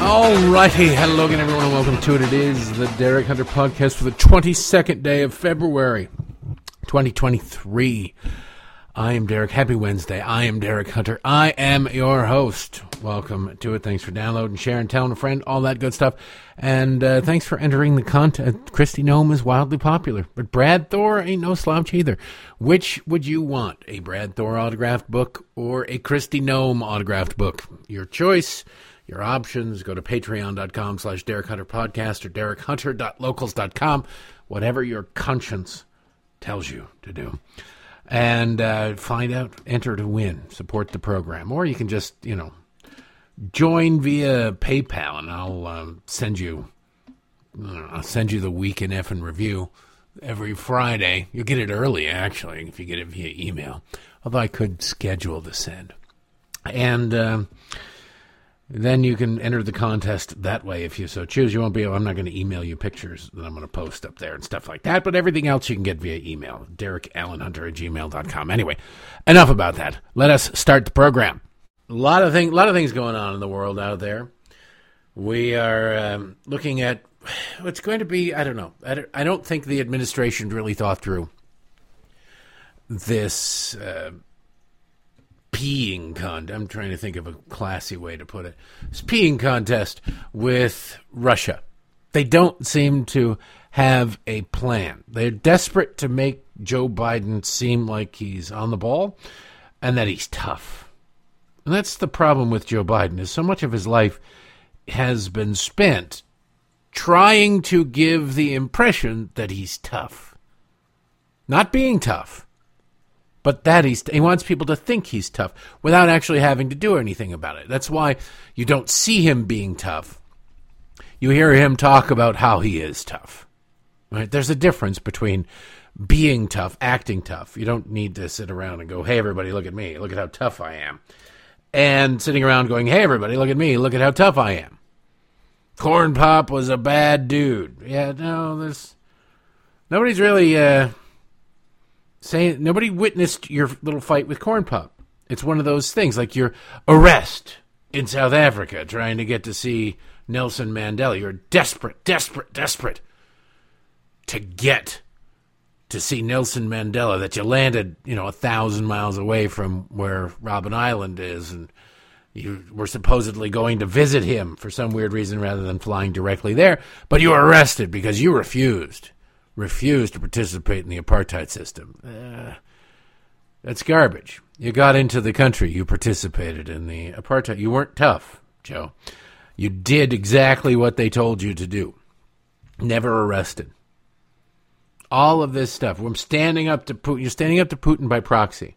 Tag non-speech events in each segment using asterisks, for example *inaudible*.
Alrighty, hello again, everyone, and welcome to it. It is the Derek Hunter podcast for the 22nd day of February, 2023. I am Derek. Happy Wednesday. I am Derek Hunter. I am your host. Welcome to it. Thanks for downloading, sharing, telling a friend, all that good stuff. And uh, thanks for entering the contest. Kristi Noem is wildly popular, but Brad Thor ain't no slouch either. Which would you want? A Brad Thor autographed book or a Kristi Noem autographed book? Your choice your options. Go to patreon.com slash Derek Hunter Podcast or derekhunter.locals.com, whatever your conscience tells you to do. And uh, find out, enter to win, support the program. Or you can just, you know, join via PayPal and I'll uh, send you, I'll send you the week in F and review every Friday. You'll get it early, actually, if you get it via email. Although I could schedule the send. And, uh, then you can enter the contest that way if you so choose. You won't be I'm not going to email you pictures that I'm going to post up there and stuff like that, but everything else you can get via email. Derek Allen Hunter at gmail.com. Anyway, enough about that. Let us start the program. A lot of things, a lot of things going on in the world out there. We are um, looking at what's going to be. I don't know. I don't, I don't think the administration really thought through this uh, peeing contest. I'm trying to think of a classy way to put it. This peeing contest with Russia. They don't seem to have a plan. They're desperate to make Joe Biden seem like he's on the ball and that he's tough. And that's the problem with Joe Biden is so much of his life has been spent trying to give the impression that he's tough. Not being tough but that he's he wants people to think he's tough without actually having to do anything about it. That's why you don't see him being tough. You hear him talk about how he is tough. Right? There's a difference between being tough, acting tough. You don't need to sit around and go, "Hey everybody, look at me. Look at how tough I am." And sitting around going, "Hey everybody, look at me. Look at how tough I am." Corn Pop was a bad dude. Yeah, no, there's nobody's really uh, saying nobody witnessed your little fight with Corn Pop. It's one of those things like your arrest in South Africa trying to get to see Nelson Mandela. You're desperate, desperate, desperate to get to see Nelson Mandela that you landed, you know, a thousand miles away from where Robben Island is and you were supposedly going to visit him for some weird reason rather than flying directly there, but you were arrested because you refused refused to participate in the apartheid system. Uh, that's garbage. You got into the country, you participated in the apartheid. You weren't tough, Joe. You did exactly what they told you to do. Never arrested. All of this stuff. I'm standing up to Putin. You're standing up to Putin by proxy.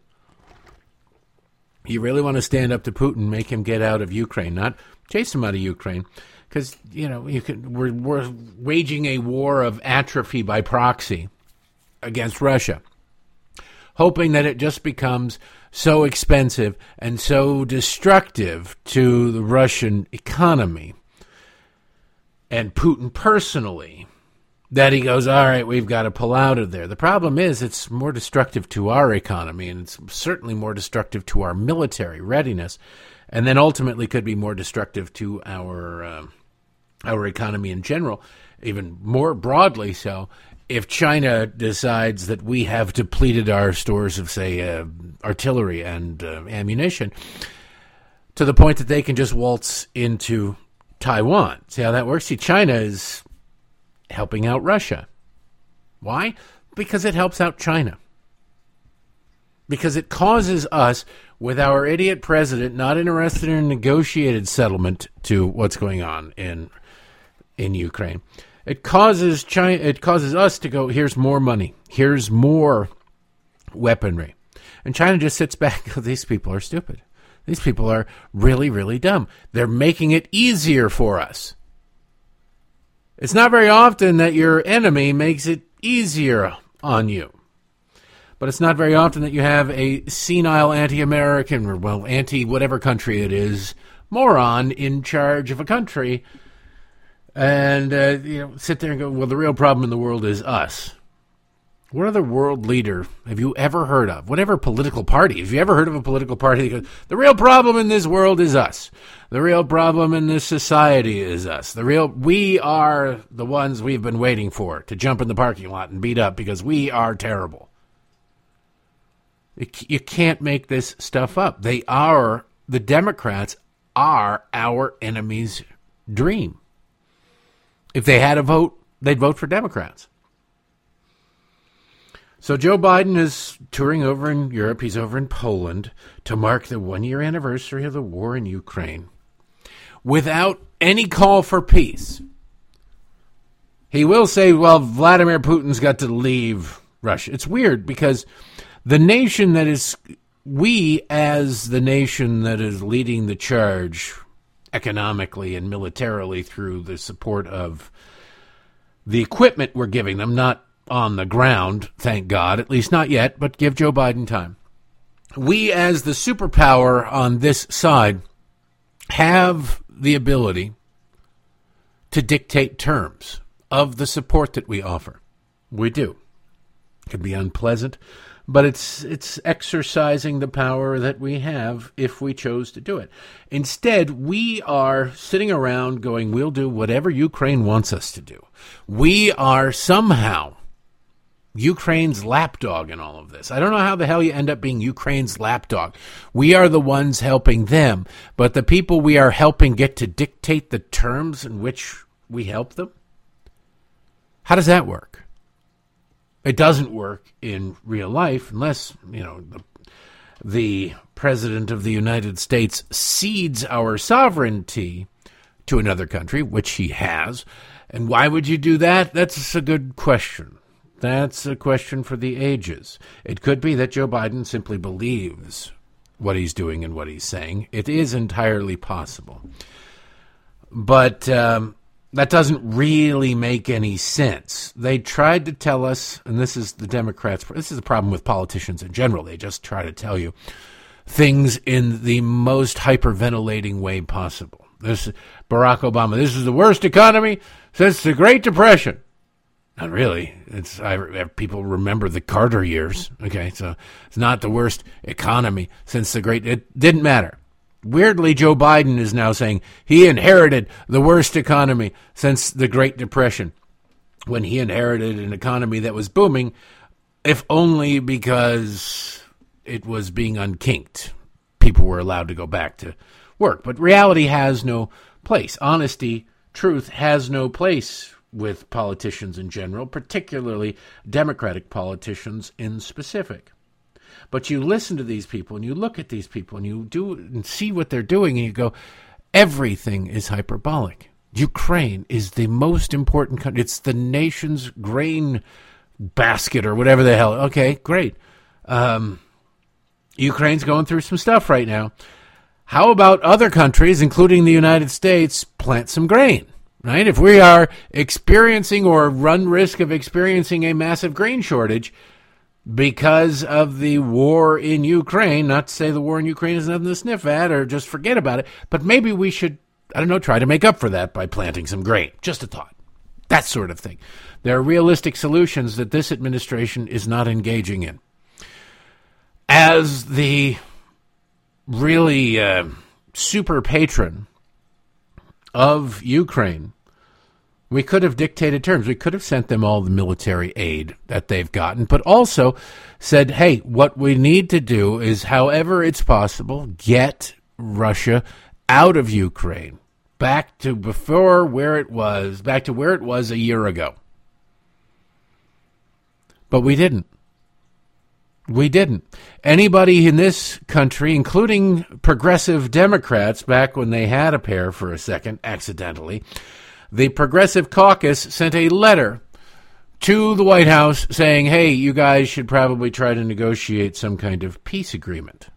You really want to stand up to Putin, make him get out of Ukraine, not chase him out of Ukraine because you know you can we're, we're waging a war of atrophy by proxy against Russia, hoping that it just becomes so expensive and so destructive to the Russian economy and Putin personally that he goes, all right, we've got to pull out of there. The problem is it's more destructive to our economy and it's certainly more destructive to our military readiness and then ultimately could be more destructive to our. Uh, our economy in general, even more broadly so, if China decides that we have depleted our stores of, say, uh, artillery and uh, ammunition to the point that they can just waltz into Taiwan. See how that works? See, China is helping out Russia. Why? Because it helps out China. Because it causes us, with our idiot president not interested in a negotiated settlement to what's going on in in Ukraine. It causes China, it causes us to go, here's more money, here's more weaponry. And China just sits back, these people are stupid. These people are really, really dumb. They're making it easier for us. It's not very often that your enemy makes it easier on you. But it's not very often that you have a senile anti American, or, well, anti whatever country it is, moron in charge of a country and uh, you know sit there and go, well, the real problem in the world is us. What other world leader have you ever heard of? Whatever political party. Have you ever heard of a political party that goes, the real problem in this world is us. The real problem in this society is us. The real, we are the ones we've been waiting for to jump in the parking lot and beat up because we are terrible. You can't make this stuff up. They are, the Democrats are our enemy's dream. If they had a vote, they'd vote for Democrats. So Joe Biden is touring over in Europe. He's over in Poland to mark the one year anniversary of the war in Ukraine without any call for peace. He will say, well, Vladimir Putin's got to leave Russia. It's weird because the nation that is, we as the nation that is leading the charge economically and militarily through the support of the equipment we're giving them, not on the ground, thank God, at least not yet, but give Joe Biden time. We, as the superpower on this side, have the ability to dictate terms of the support that we offer. We do. It can be unpleasant, but it's it's exercising the power that we have if we chose to do it. Instead, we are sitting around going, "We'll do whatever Ukraine wants us to do." We are somehow Ukraine's lapdog in all of this. I don't know how the hell you end up being Ukraine's lapdog. We are the ones helping them, but the people we are helping get to dictate the terms in which we help them? How does that work? It doesn't work in real life unless, you know, the, the president of the United States cedes our sovereignty to another country, which he has. And why would you do that? That's a good question. That's a question for the ages. It could be that Joe Biden simply believes what he's doing and what he's saying. It is entirely possible. But um, that doesn't really make any sense. They tried to tell us, and this is the Democrats, this is the problem with politicians in general. They just try to tell you things in the most hyperventilating way possible. This Barack Obama, this is the worst economy since the Great Depression. Not really. It's I, people remember the Carter years. Okay, so it's not the worst economy since the great. It didn't matter. Weirdly, Joe Biden is now saying he inherited the worst economy since the Great Depression, when he inherited an economy that was booming, if only because it was being unkinked. People were allowed to go back to work, but reality has no place. Honesty, truth has no place with politicians in general, particularly Democratic politicians in specific. But you listen to these people and you look at these people and you do and see what they're doing and you go, everything is hyperbolic. Ukraine is the most important country. It's the nation's grain basket or whatever the hell. Okay, great. Um, Ukraine's going through some stuff right now. How about other countries, including the United States, plant some grain? right? If we are experiencing or run risk of experiencing a massive grain shortage because of the war in Ukraine, not to say the war in Ukraine is nothing to sniff at or just forget about it, but maybe we should, I don't know, try to make up for that by planting some grain. Just a thought. That sort of thing. There are realistic solutions that this administration is not engaging in. As the really uh, super patron of Ukraine, we could have dictated terms. We could have sent them all the military aid that they've gotten, but also said, hey, what we need to do is, however it's possible, get Russia out of Ukraine, back to before where it was, back to where it was a year ago. But we didn't. We didn't. Anybody in this country, including progressive Democrats, back when they had a pair for a second, accidentally, the Progressive Caucus sent a letter to the White House saying, hey, you guys should probably try to negotiate some kind of peace agreement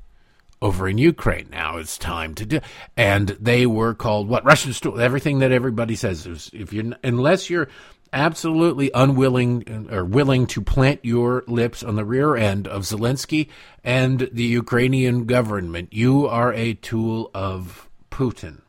over in Ukraine. Now it's time to do. And they were called what Russian stool. Everything that everybody says is if you unless you're absolutely unwilling or willing to plant your lips on the rear end of Zelensky and the Ukrainian government. You are a tool of Putin.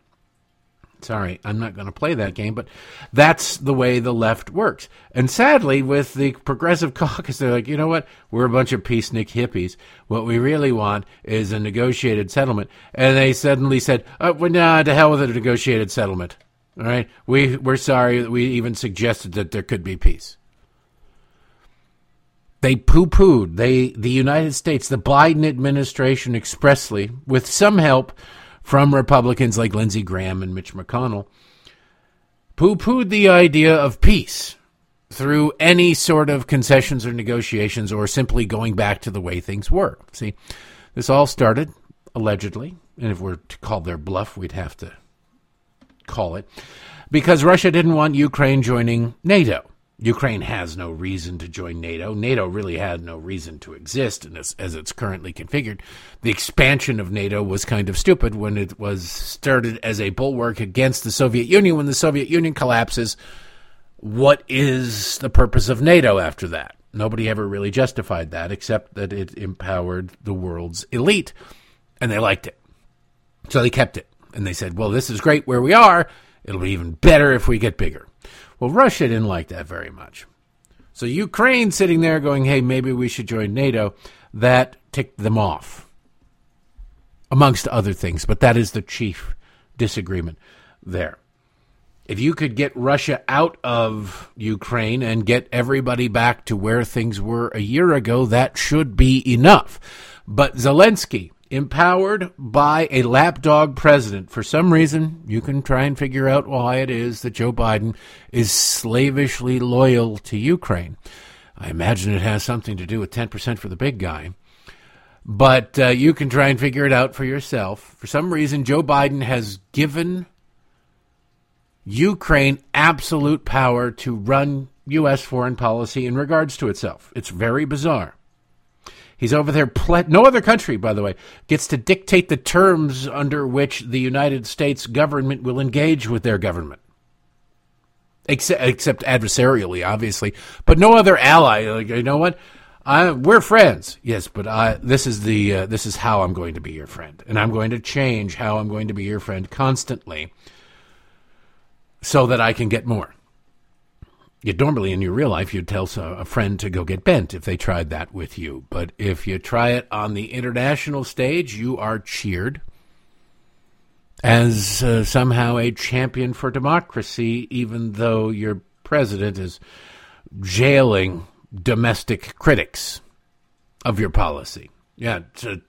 Sorry, I'm not going to play that game, but that's the way the left works. And sadly, with the progressive *laughs* caucus, they're like, you know what? We're a bunch of peacenik hippies. What we really want is a negotiated settlement. And they suddenly said, oh, well, nah, to hell with a negotiated settlement. All right? We, we're sorry that we even suggested that there could be peace. They poo pooed. They, the United States, the Biden administration expressly, with some help from Republicans like Lindsey Graham and Mitch McConnell, poo pooed the idea of peace through any sort of concessions or negotiations or simply going back to the way things were. See, this all started allegedly, and if we're to call their bluff, we'd have to call it, because Russia didn't want Ukraine joining NATO. Ukraine has no reason to join NATO. NATO really had no reason to exist as, as it's currently configured. The expansion of NATO was kind of stupid when it was started as a bulwark against the Soviet Union. When the Soviet Union collapses, what is the purpose of NATO after that? Nobody ever really justified that except that it empowered the world's elite, and they liked it. So they kept it. And they said, well, this is great where we are. It'll be even better if we get bigger. Well, Russia didn't like that very much. So Ukraine sitting there going, hey, maybe we should join NATO, that ticked them off, amongst other things. But that is the chief disagreement there. If you could get Russia out of Ukraine and get everybody back to where things were a year ago, that should be enough. But Zelensky empowered by a lapdog president. For some reason, you can try and figure out why it is that Joe Biden is slavishly loyal to Ukraine. I imagine it has something to do with 10% for the big guy. But uh, you can try and figure it out for yourself. For some reason, Joe Biden has given Ukraine absolute power to run U.S. foreign policy in regards to itself. It's very bizarre. He's over there. Ple- no other country, by the way, gets to dictate the terms under which the United States government will engage with their government. Except, except adversarially, obviously, but no other ally. Like, you know what? I, we're friends, yes, but I, this is the uh, this is how I'm going to be your friend, and I'm going to change how I'm going to be your friend constantly, so that I can get more. You'd normally in your real life, you'd tell a friend to go get bent if they tried that with you. But if you try it on the international stage, you are cheered as uh, somehow a champion for democracy, even though your president is jailing domestic critics of your policy. Yeah, it's, a,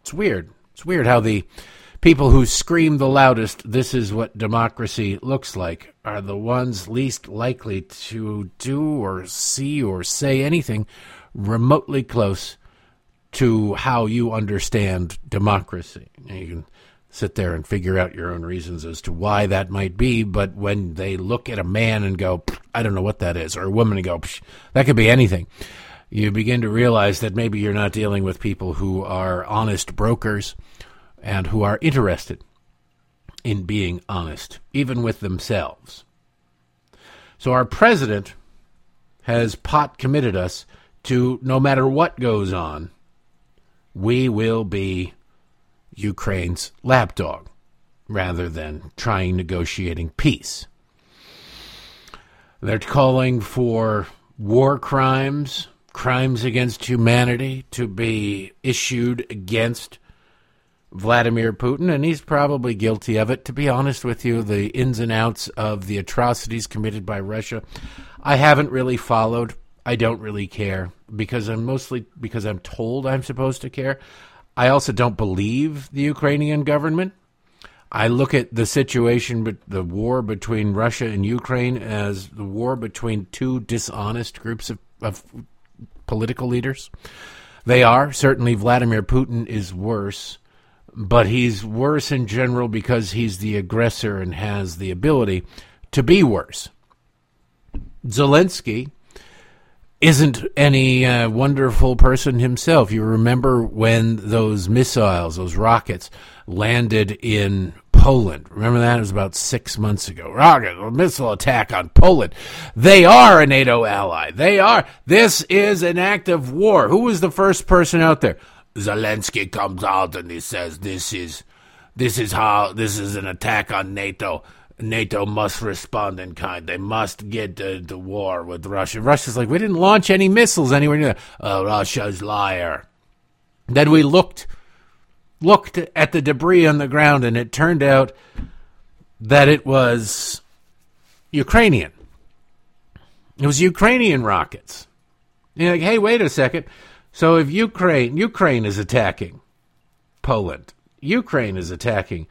it's weird. It's weird how the people who scream the loudest, this is what democracy looks like, are the ones least likely to do or see or say anything remotely close to how you understand democracy. You can sit there and figure out your own reasons as to why that might be, but when they look at a man and go, I don't know what that is, or a woman and go, that could be anything, you begin to realize that maybe you're not dealing with people who are honest brokers and who are interested in being honest, even with themselves. So our president has pot committed us to no matter what goes on, we will be Ukraine's lapdog rather than trying negotiating peace. They're calling for war crimes, crimes against humanity to be issued against Vladimir Putin, and he's probably guilty of it. To be honest with you, the ins and outs of the atrocities committed by Russia, I haven't really followed. I don't really care because I'm mostly because I'm told I'm supposed to care. I also don't believe the Ukrainian government. I look at the situation, but the war between Russia and Ukraine as the war between two dishonest groups of, of political leaders. They are certainly Vladimir Putin is worse but he's worse in general because he's the aggressor and has the ability to be worse. Zelensky isn't any uh, wonderful person himself. You remember when those missiles, those rockets, landed in Poland. Remember that? It was about six months ago. Rocket, a missile attack on Poland. They are a NATO ally. They are. This is an act of war. Who was the first person out there? Zelensky comes out and he says this is this is how this is an attack on NATO. NATO must respond in kind. They must get to, the war with Russia. Russia's like, we didn't launch any missiles anywhere near. Oh, Russia's liar. Then we looked looked at the debris on the ground, and it turned out that it was Ukrainian. It was Ukrainian rockets. And you're like, hey, wait a second. So if Ukraine Ukraine is attacking Poland, Ukraine is attacking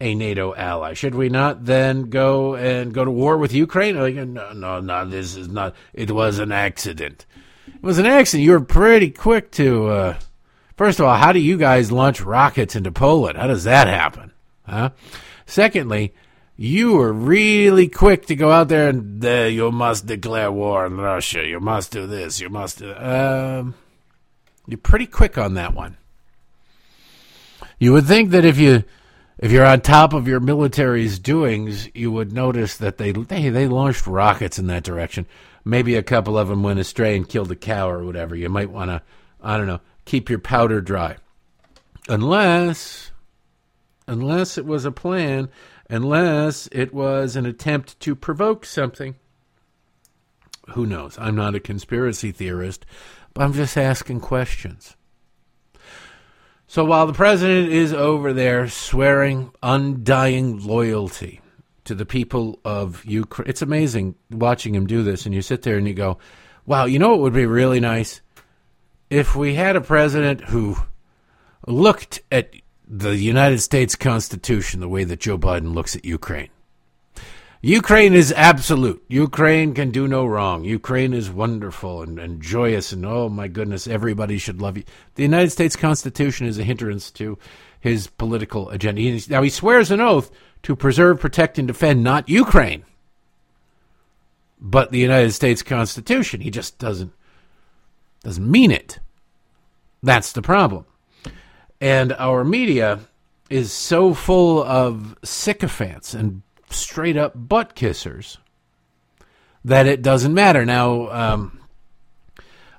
a NATO ally, should we not then go and go to war with Ukraine? Like, no, no, no. This is not. It was an accident. It was an accident. You were pretty quick to. Uh, first of all, how do you guys launch rockets into Poland? How does that happen? Huh? Secondly, you were really quick to go out there and uh, you must declare war on Russia. You must do this. You must. Do, um, you're pretty quick on that one. You would think that if you if you're on top of your military's doings, you would notice that they they they launched rockets in that direction. Maybe a couple of them went astray and killed a cow or whatever. You might want to, I don't know, keep your powder dry, unless unless it was a plan, unless it was an attempt to provoke something. Who knows? I'm not a conspiracy theorist, but I'm just asking questions. So while the president is over there swearing undying loyalty to the people of Ukraine, it's amazing watching him do this. And you sit there and you go, wow, you know what would be really nice? If we had a president who looked at the United States Constitution the way that Joe Biden looks at Ukraine. Ukraine is absolute. Ukraine can do no wrong. Ukraine is wonderful and, and joyous, and oh my goodness, everybody should love you. The United States Constitution is a hindrance to his political agenda. He, now, he swears an oath to preserve, protect, and defend not Ukraine, but the United States Constitution. He just doesn't doesn't mean it. That's the problem. And our media is so full of sycophants and straight up butt kissers that it doesn't matter. Now, um,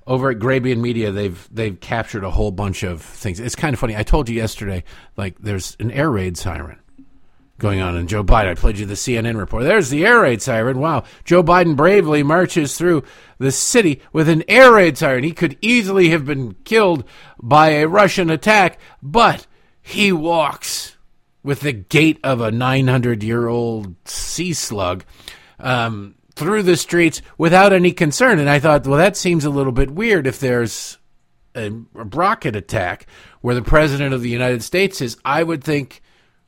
over at Grabien Media, they've they've captured a whole bunch of things. It's kind of funny. I told you yesterday, like there's an air raid siren going on in Joe Biden. I played you the CNN report. There's the air raid siren. Wow, Joe Biden bravely marches through the city with an air raid siren. He could easily have been killed by a Russian attack, but he walks with the gait of a 900 year old sea slug um, through the streets without any concern. And I thought, well, that seems a little bit weird if there's a, a rocket attack where the president of the United States is. I would think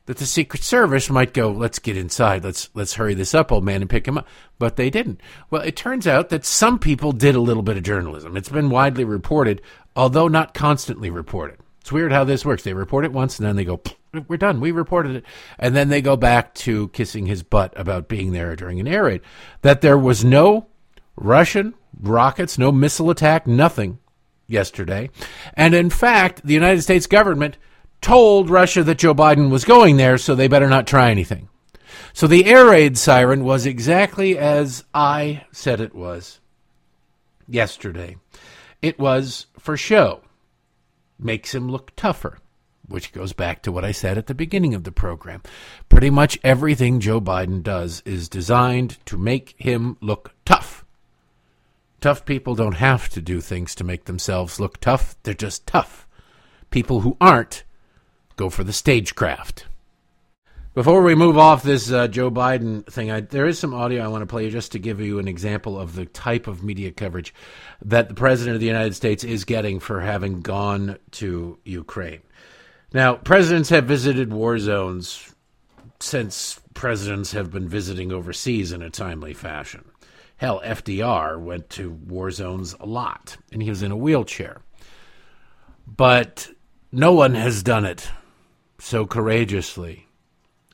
that the Secret Service might go, let's get inside, let's let's hurry this up, old man, and pick him up. But they didn't. Well, it turns out that some people did a little bit of journalism. It's been widely reported, although not constantly reported. It's weird how this works. They report it once and then they go, we're done. We reported it. And then they go back to kissing his butt about being there during an air raid. That there was no Russian rockets, no missile attack, nothing yesterday. And in fact, the United States government told Russia that Joe Biden was going there, so they better not try anything. So the air raid siren was exactly as I said it was yesterday. It was for show makes him look tougher, which goes back to what I said at the beginning of the program. Pretty much everything Joe Biden does is designed to make him look tough. Tough people don't have to do things to make themselves look tough, they're just tough. People who aren't go for the stagecraft. Before we move off this uh, Joe Biden thing, I, there is some audio I want to play you just to give you an example of the type of media coverage that the President of the United States is getting for having gone to Ukraine. Now, presidents have visited war zones since presidents have been visiting overseas in a timely fashion. Hell, FDR went to war zones a lot, and he was in a wheelchair. But no one has done it so courageously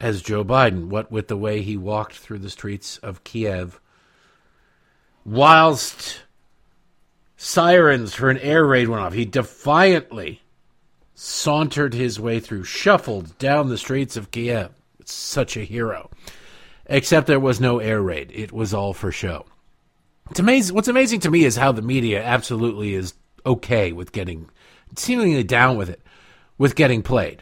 as Joe Biden, what with the way he walked through the streets of Kiev, whilst sirens for an air raid went off, he defiantly sauntered his way through, shuffled down the streets of Kiev. Such a hero. Except there was no air raid. It was all for show. It's amazing. What's amazing to me is how the media absolutely is okay with getting, seemingly down with it, with getting played.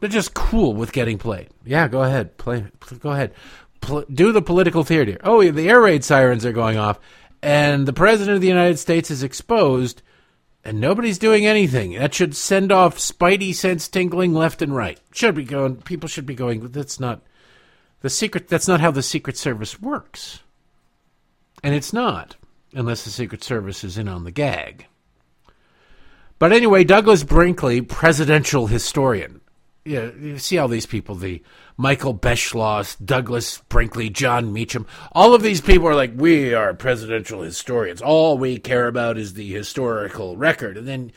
They're just cool with getting played. Yeah, go ahead. Play. Go ahead. pl- do the political theater. Oh, the air raid sirens are going off, and the president of the United States is exposed, and nobody's doing anything. That should send off spidey sense tingling left and right. Should be going. People should be going. That's not the secret. That's not how the Secret Service works, and it's not unless the Secret Service is in on the gag. But anyway, Douglas Brinkley, presidential historian. Yeah, you see all these people, the Michael Beschloss, Douglas Brinkley, Jon Meacham. All of these people are like, we are presidential historians. All we care about is the historical record. And then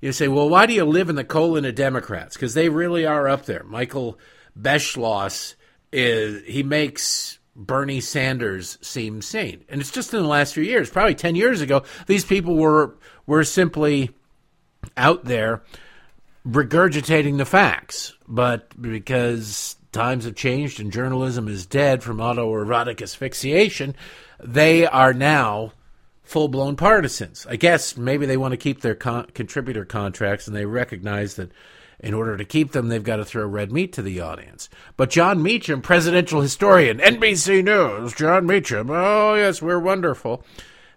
you say, well, why do you live in the colon of Democrats? Because they really are up there. Michael Beschloss is he makes Bernie Sanders seem sane, and it's just in the last few years. Probably ten years ago, these people were were simply out there regurgitating the facts, but because times have changed and journalism is dead from autoerotic asphyxiation, they are now full blown partisans. I guess maybe they want to keep their con- contributor contracts and they recognize that in order to keep them, they've got to throw red meat to the audience. But Jon Meacham, presidential historian, NBC News, Jon Meacham, oh, yes, we're wonderful.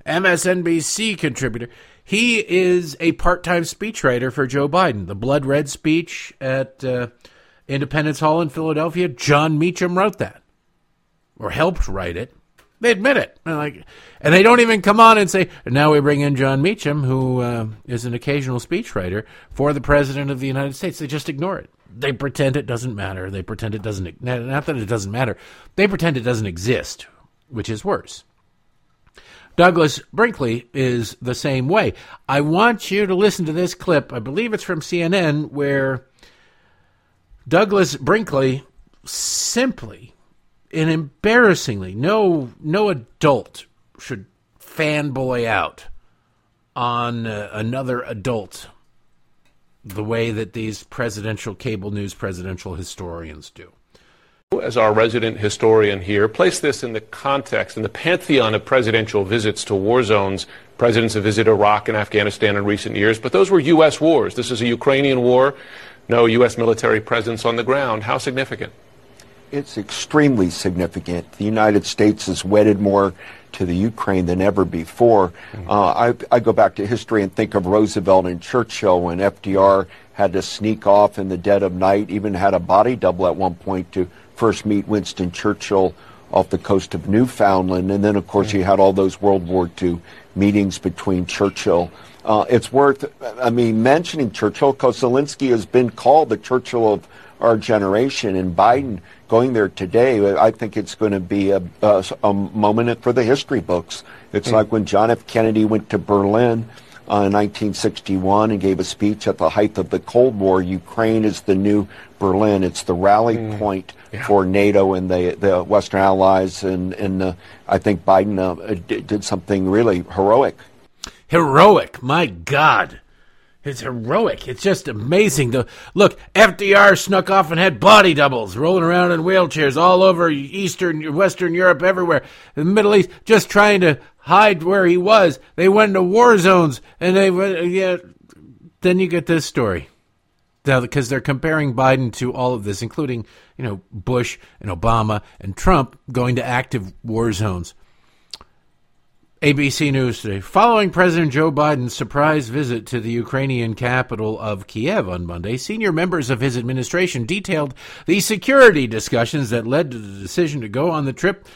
MSNBC contributor. He is a part time speechwriter for Joe Biden. The blood red speech at. Uh, Independence Hall in Philadelphia, Jon Meacham wrote that or helped write it. They admit it. And like, and they don't even come on and say, now we bring in Jon Meacham, who uh, is an occasional speechwriter for the President of the United States. They just ignore it. They pretend it doesn't matter. They pretend it doesn't, not that it doesn't matter, they pretend it doesn't exist, which is worse. Douglas Brinkley is the same way. I want you to listen to this clip. I believe it's from CNN, where Douglas Brinkley simply and embarrassingly, no no adult should fanboy out on uh, another adult the way that these presidential cable news presidential historians do. As our resident historian here, place this in the context, in the pantheon of presidential visits to war zones. Presidents have visited Iraq and Afghanistan in recent years, but those were U.S. wars. This is a Ukrainian war no U.S. military presence on the ground. How significant? It's extremely significant. The United States is wedded more to the Ukraine than ever before. Mm-hmm. Uh, I, I, go back to history and think of Roosevelt and Churchill when FDR had to sneak off in the dead of night, even had a body double at one point to first meet Winston Churchill off the coast of Newfoundland. And then, of course, you had all those World War II meetings between Churchill uh, it's worth, I mean, mentioning Churchill because Zelensky has been called the Churchill of our generation, and Biden going there today, I think it's going to be a, a, a moment for the history books. It's mm like when John F. Kennedy went to Berlin uh, in 1961 and gave a speech at the height of the Cold War. Ukraine is the new Berlin. It's the rally mm. point yeah. for NATO and the, the Western allies, and, and uh, I think Biden uh, did something really heroic heroic. My God. It's heroic. It's just amazing. To, look, FDR snuck off and had body doubles rolling around in wheelchairs all over Eastern, Western Europe, everywhere. The Middle East, just trying to hide where he was. They went into war zones and they went, yeah. Then you get this story. Now, because they're comparing Biden to all of this, including, you know, Bush and Obama and Trump going to active war zones. ABC News today. Following President Joe Biden's surprise visit to the Ukrainian capital of Kiev on Monday, senior members of his administration detailed the security discussions that led to the decision to go on the trip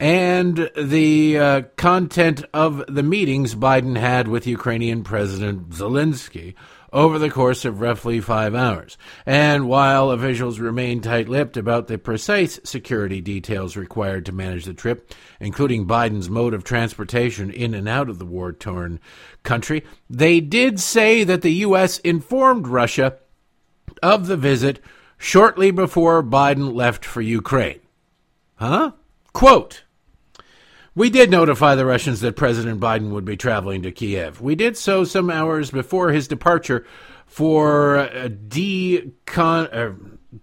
and the uh, content of the meetings Biden had with Ukrainian President Zelensky over the course of roughly five hours. And while officials remain tight lipped about the precise security details required to manage the trip, including Biden's mode of transportation in and out of the war torn country, they did say that the U.S. informed Russia of the visit shortly before Biden left for Ukraine. Huh? Quote we did notify the Russians that President Biden would be traveling to Kiev. We did so some hours before his departure for uh, uh,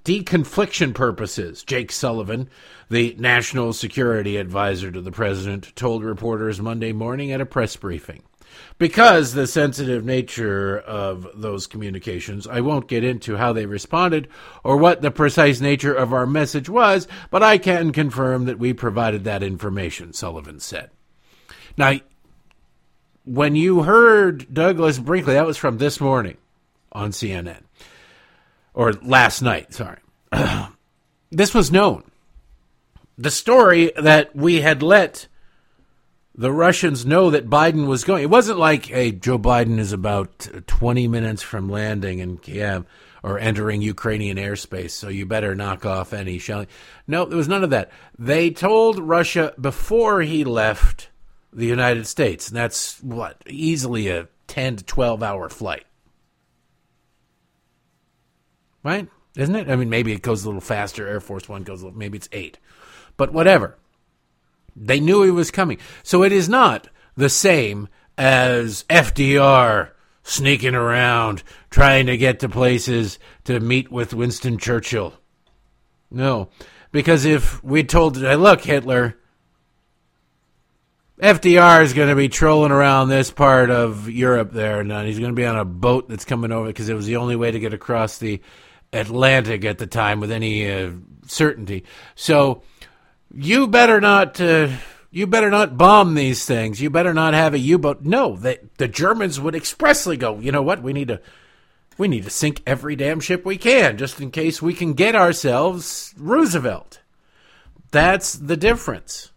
deconfliction purposes, Jake Sullivan, the national security advisor to the president told reporters Monday morning at a press briefing. Because the sensitive nature of those communications, I won't get into how they responded or what the precise nature of our message was, but I can confirm that we provided that information, Sullivan said. Now, when you heard Douglas Brinkley, that was from this morning on CNN, or last night, sorry. *clears throat* this was known. The story that we had let the Russians know that Biden was going. It wasn't like, hey, Joe Biden is about 20 minutes from landing in Kiev or entering Ukrainian airspace, so you better knock off any shelling. No, there was none of that. They told Russia before he left the United States, and that's what, easily a 10 to 12 hour flight. Right? Isn't it? I mean, maybe it goes a little faster. Air Force One goes, a little, maybe it's eight. But whatever. They knew he was coming. So it is not the same as FDR sneaking around trying to get to places to meet with Winston Churchill. No, because if we told, hey, look, Hitler, FDR is going to be trolling around this part of Europe there, and he's going to be on a boat that's coming over because it was the only way to get across the Atlantic at the time with any uh, certainty. So you better not uh, you better not bomb these things. You better not have a U-boat. No, the Germans would expressly go, you know what? We need to we need to sink every damn ship we can just in case we can get ourselves Roosevelt. That's the difference.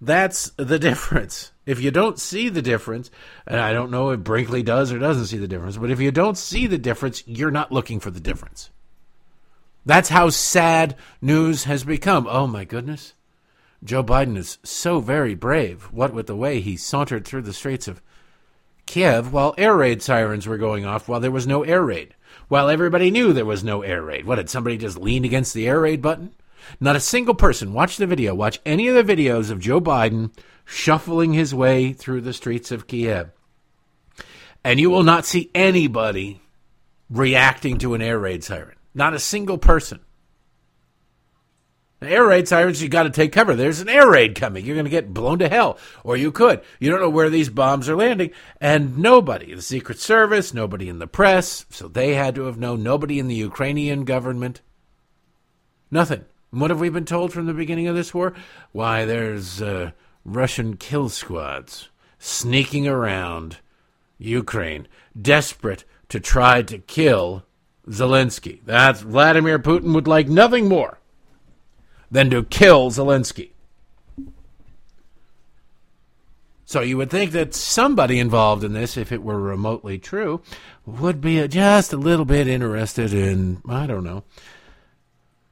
That's the difference. If you don't see the difference, and I don't know if Brinkley does or doesn't see the difference, but if you don't see the difference, you're not looking for the difference. That's how sad news has become. Oh my goodness. Joe Biden is so very brave. What with the way he sauntered through the streets of Kiev while air raid sirens were going off while there was no air raid. While everybody knew there was no air raid. What, did somebody just lean against the air raid button? Not a single person. Watch the video. Watch any of the videos of Joe Biden shuffling his way through the streets of Kiev. And you will not see anybody reacting to an air raid siren. Not a single person. The air raid sirens, you got to take cover. There's an air raid coming. You're going to get blown to hell, or you could. You don't know where these bombs are landing, and nobody, the Secret Service, nobody in the press, so they had to have known. Nobody in the Ukrainian government. Nothing. what have we been told from the beginning of this war? Why, there's uh, Russian kill squads sneaking around Ukraine, desperate to try to kill Zelensky. That's Vladimir Putin would like nothing more than to kill Zelensky. So you would think that somebody involved in this, if it were remotely true, would be just a little bit interested in, I don't know,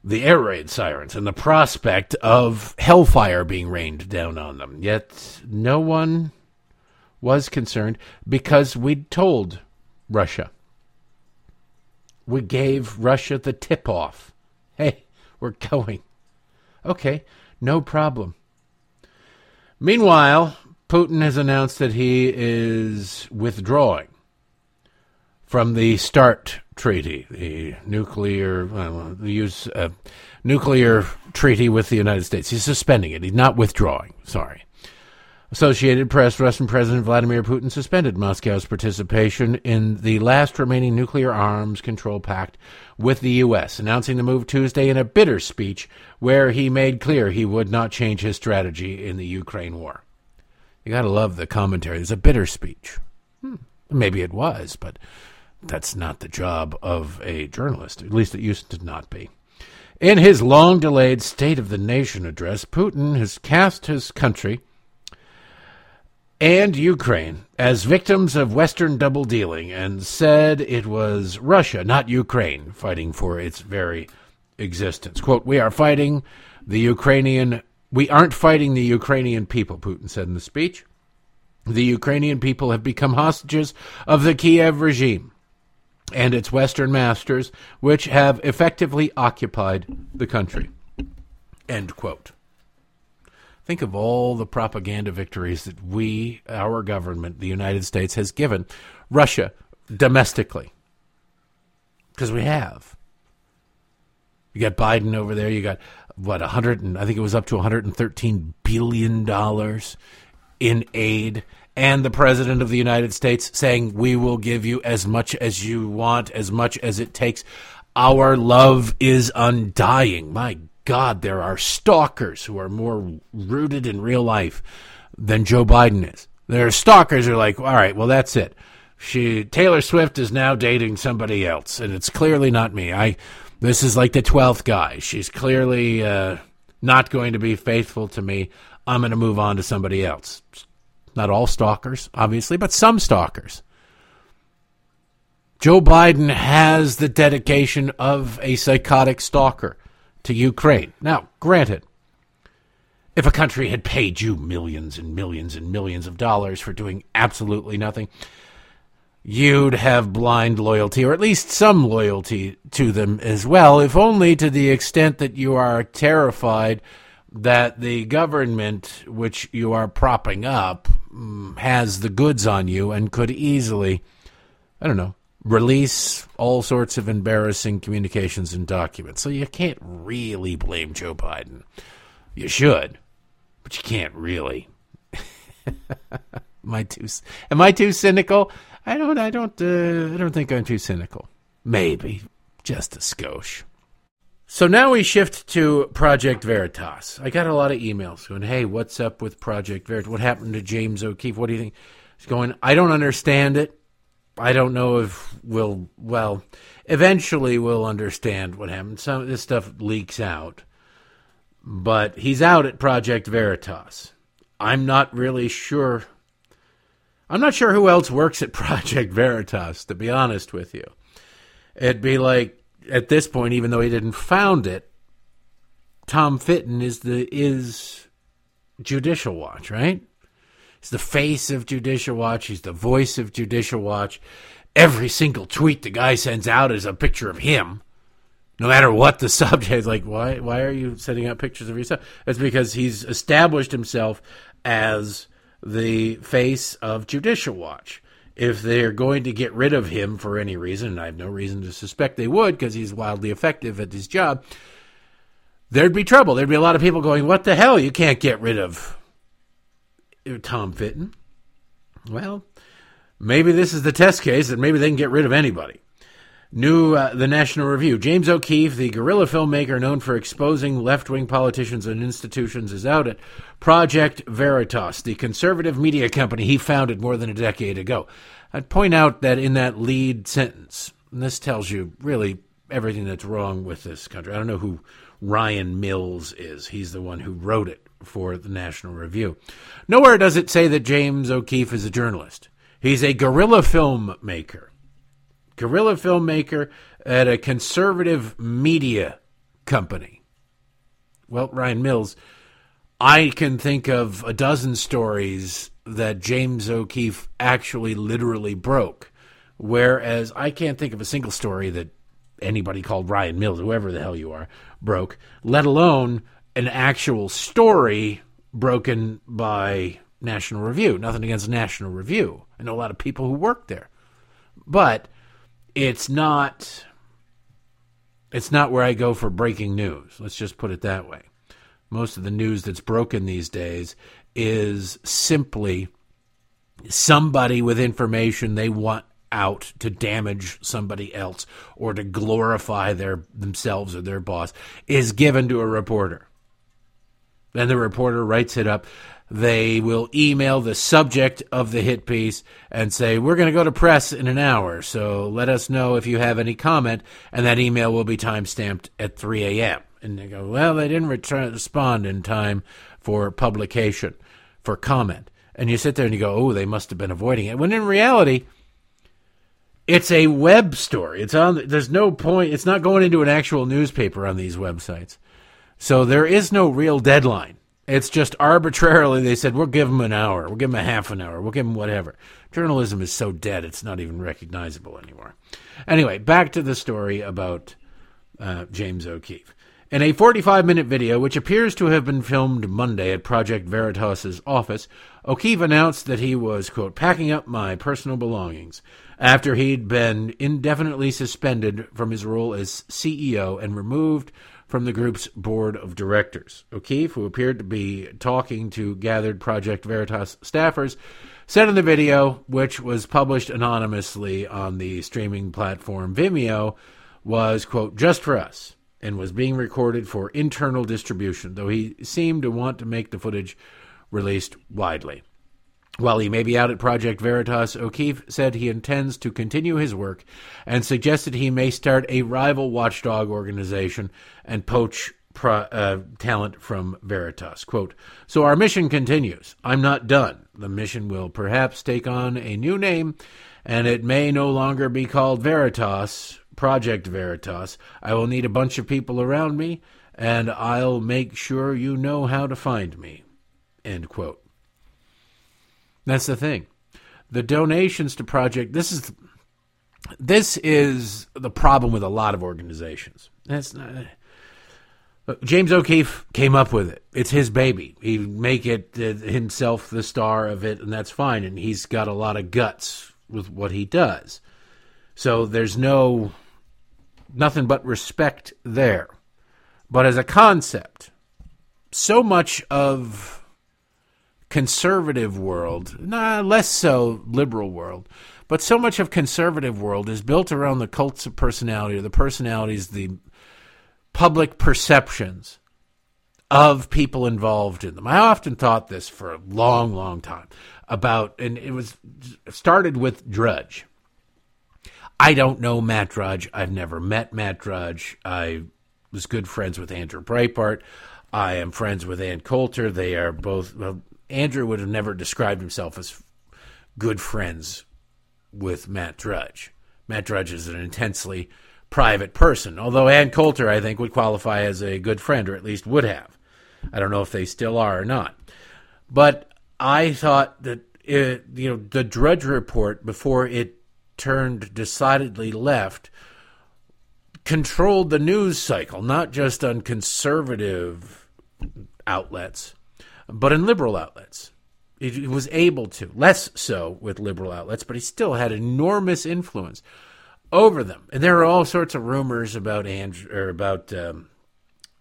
the air raid sirens and the prospect of hellfire being rained down on them. Yet no one was concerned because we'd told Russia we gave Russia the tip off. Hey, we're going. Okay, no problem. Meanwhile, Putin has announced that he is withdrawing from the START treaty, the nuclear use uh, nuclear treaty with the United States. He's suspending it. He's not withdrawing. Sorry. Associated Press, Russian President Vladimir Putin suspended Moscow's participation in the last remaining nuclear arms control pact with the U.S., announcing the move Tuesday in a bitter speech where he made clear he would not change his strategy in the Ukraine war. You got to love the commentary. It's a bitter speech. Hmm. Maybe it was, but that's not the job of a journalist. At least it used to not be. In his long delayed State of the Nation address, Putin has cast his country and Ukraine as victims of Western double dealing and said it was Russia, not Ukraine, fighting for its very existence. Quote, We are fighting the Ukrainian, we aren't fighting the Ukrainian people, Putin said in the speech. The Ukrainian people have become hostages of the Kiev regime and its Western masters, which have effectively occupied the country. End quote. Think of all the propaganda victories that we, our government, the United States, has given Russia domestically. Because we have. You got Biden over there. You got what 100 and I think it was up to 113 billion dollars in aid and the president of the United States saying we will give you as much as you want, as much as it takes. Our love is undying. My God, there are stalkers who are more rooted in real life than Joe Biden is. There are stalkers who are like, all right, well, that's it. She Taylor Swift is now dating somebody else, and it's clearly not me. I this is like the twelfth guy. She's clearly uh, not going to be faithful to me. I'm going to move on to somebody else. Not all stalkers, obviously, but some stalkers. Joe Biden has the dedication of a psychotic stalker to Ukraine. Now, granted, if a country had paid you millions and millions and millions of dollars for doing absolutely nothing, you'd have blind loyalty, or at least some loyalty to them as well, if only to the extent that you are terrified that the government which you are propping up mm, has the goods on you and could easily, I don't know, release all sorts of embarrassing communications and documents. So you can't really blame Joe Biden. You should, but you can't really. *laughs* am I too am I too cynical? I don't I don't uh, I don't think I'm too cynical. Maybe just a skosh. So now we shift to Project Veritas. I got a lot of emails going, "Hey, what's up with Project Veritas? What happened to James O'Keefe? What do you think?" He's going, "I don't understand it. I don't know if we'll well, eventually we'll understand what happened. Some of this stuff leaks out, but he's out at Project Veritas. I'm not really sure. I'm not sure who else works at *laughs* Project Veritas. To be honest with you, it'd be like at this point, even though he didn't found it, Tom Fitton is the is Judicial Watch, right? He's the face of Judicial Watch. He's the voice of Judicial Watch. Every single tweet the guy sends out is a picture of him, no matter what the *laughs* subject. Like, why? Why are you sending out pictures of yourself? It's because he's established himself as the face of Judicial Watch if they're going to get rid of him for any reason, and I have no reason to suspect they would because he's wildly effective at his job, there'd be trouble. There'd be a lot of people going, What the hell? You can't get rid of Tom Fitton. Well, maybe this is the test case, that maybe they can get rid of anybody. New, uh, the National Review. James O'Keefe, the guerrilla filmmaker known for exposing left wing politicians and institutions, is out at Project Veritas, the conservative media company he founded more than a decade ago. I'd point out that in that lead sentence, this tells you really everything that's wrong with this country. I don't know who Ryan Mills is. He's the one who wrote it for the National Review. Nowhere does it say that James O'Keefe is a journalist. He's a guerrilla filmmaker guerrilla filmmaker at a conservative media company. Well, Ryan Mills, I can think of a dozen stories that James O'Keefe actually literally broke, whereas I can't think of a single story that anybody called Ryan Mills, whoever the hell you are, broke, let alone an actual story broken by National Review. Nothing against National Review. I know a lot of people who work there. But it's not it's not where I go for breaking news. Let's just put it that way. Most of the news that's broken these days is simply somebody with information they want out to damage somebody else or to glorify their themselves or their boss is given to a reporter. Then the reporter writes it up they will email the subject of the hit piece and say, We're going to go to press in an hour, so let us know if you have any comment. And that email will be time stamped at 3 a.m. And they go, Well, they didn't return, respond in time for publication, for comment. And you sit there and you go, Oh, they must have been avoiding it. When in reality, it's a web story. It's on. There's no point. It's not going into an actual newspaper on these websites. So there is no real deadline it's just arbitrarily they said we'll give them an hour, we'll give them a half an hour, we'll give them whatever. Journalism is so dead it's not even recognizable anymore. Anyway, back to the story about uh, James O'Keefe. In a 45 minute video, which appears to have been filmed Monday at Project Veritas's office, O'Keefe announced that he was, quote, packing up my personal belongings after he'd been indefinitely suspended from his role as CEO and removed from the group's board of directors. O'Keefe, who appeared to be talking to gathered Project Veritas staffers, said in the video, which was published anonymously on the streaming platform Vimeo, was, quote, just for us and was being recorded for internal distribution, though he seemed to want to make the footage released widely. While he may be out at Project Veritas, O'Keefe said he intends to continue his work and suggested he may start a rival watchdog organization and poach pro, uh, talent from Veritas. Quote, So our mission continues. I'm not done. The mission will perhaps take on a new name, and it may no longer be called Veritas, Project Veritas. I will need a bunch of people around me, and I'll make sure you know how to find me. End quote. That's the thing. The donations to Project this is this is the problem with a lot of organizations. That's not, James O'Keefe came up with it. It's his baby. He make it uh, himself the star of it, and that's fine. And he's got a lot of guts with what he does. So there's no nothing but respect there. But as a concept, so much of conservative world, nah, less so liberal world, but so much of conservative world is built around the cults of personality or the personalities, the public perceptions of people involved in them. I often thought this for a long, long time about, and it was started with Drudge. I don't know Matt Drudge. I've never met Matt Drudge. I was good friends with Andrew Breitbart. I am friends with Ann Coulter. They are both. Andrew would have never described himself as good friends with Matt Drudge. Matt Drudge is an intensely private person, although Ann Coulter, I think, would qualify as a good friend, or at least would have. I don't know if they still are or not. But I thought that, it, you know, the Drudge Report, before it turned decidedly left, controlled the news cycle, not just on conservative outlets, but in liberal outlets. He was able to, less so with liberal outlets, but he still had enormous influence over them. And there are all sorts of rumors about Andrew or about um,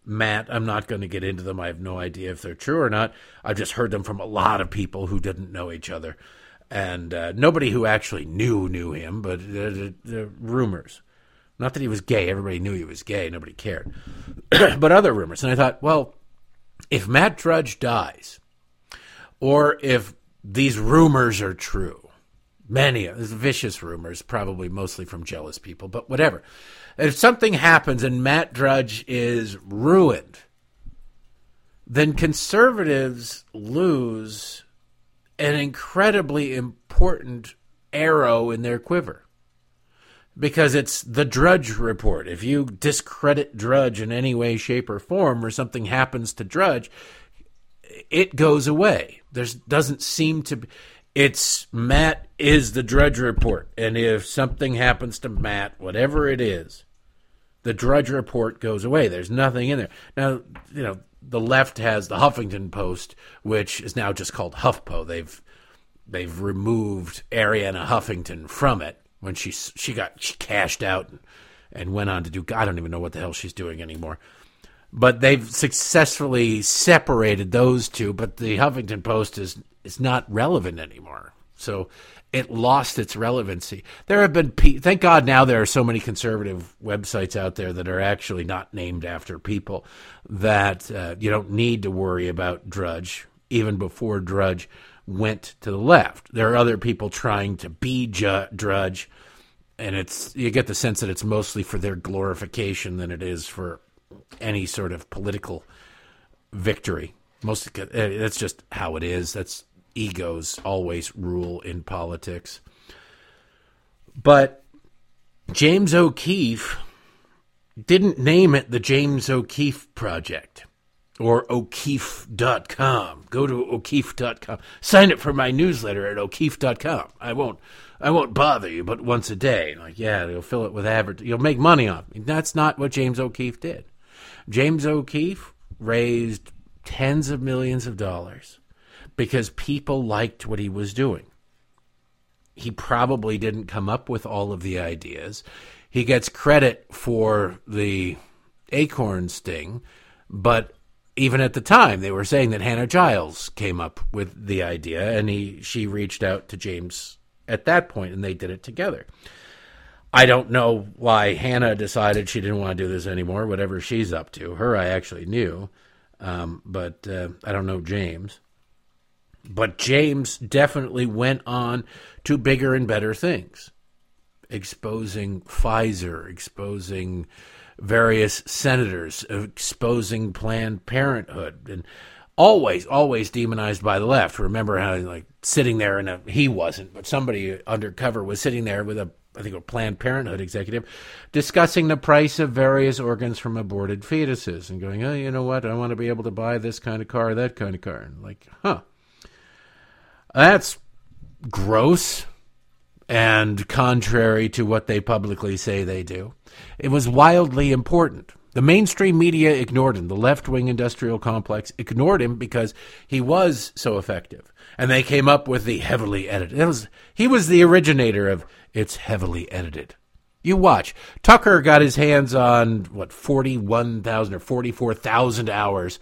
Matt. I'm not going to get into them. I have no idea if they're true or not. I've just heard them from a lot of people who didn't know each other, and uh, nobody who actually knew knew him. But the, the rumors. Not that he was gay. Everybody knew he was gay. Nobody cared. *clears throat* but other rumors. And I thought, well, if Matt Drudge dies, or if these rumors are true, many of these vicious rumors, probably mostly from jealous people, but whatever. If something happens and Matt Drudge is ruined, then conservatives lose an incredibly important arrow in their quiver. Because it's the Drudge Report. If you discredit Drudge in any way, shape, or form, or something happens to Drudge, it goes away. There doesn't seem to be it's Matt is the Drudge Report, and if something happens to Matt, whatever it is, the Drudge Report goes away. There's nothing in there. Now, you know, the left has the Huffington Post, which is now just called HuffPo. They've they've removed Arianna Huffington from it when she she got she cashed out and, and went on to do I don't even know what the hell she's doing anymore. But they've successfully separated those two. But the Huffington Post is is not relevant anymore. So it lost its relevancy. There have been, thank God now there are so many conservative websites out there that are actually not named after people that uh, you don't need to worry about Drudge, even before Drudge went to the left. There are other people trying to be ju- Drudge, and it's you get the sense that it's mostly for their glorification than it is for any sort of political victory. Most uh, that's just how it is. That's egos always rule in politics. But James O'Keefe didn't name it the James O'Keefe Project or O'Keefe.com. Go to O'Keefe.com. Sign up for my newsletter at O'Keefe.com. I won't I won't bother you but once a day. Like, yeah, you'll fill it with advert you'll make money on it. That's not what James O'Keefe did. James O'Keefe raised tens of millions of dollars because people liked what he was doing. He probably didn't come up with all of the ideas. He gets credit for the acorn sting, but even at the time they were saying that Hannah Giles came up with the idea and he she reached out to James at that point and they did it together. I don't know why Hannah decided she didn't want to do this anymore, whatever she's up to. Her, I actually knew, um, but uh, I don't know James. But James definitely went on to bigger and better things, exposing Pfizer, exposing various senators, exposing Planned Parenthood, and always, always demonized by the left. Remember how like sitting there and he wasn't, but somebody undercover was sitting there with a I think a Planned Parenthood executive discussing the price of various organs from aborted fetuses and going, oh, you know what? I want to be able to buy this kind of car, that kind of car. And like, huh. That's gross and contrary to what they publicly say they do. It was wildly important. The mainstream media ignored him. The left wing industrial complex ignored him because he was so effective. And they came up with the heavily edited. Was, he was the originator of it's heavily edited. You watch. Tucker got his hands on, what, 41,000 or 44,000 hours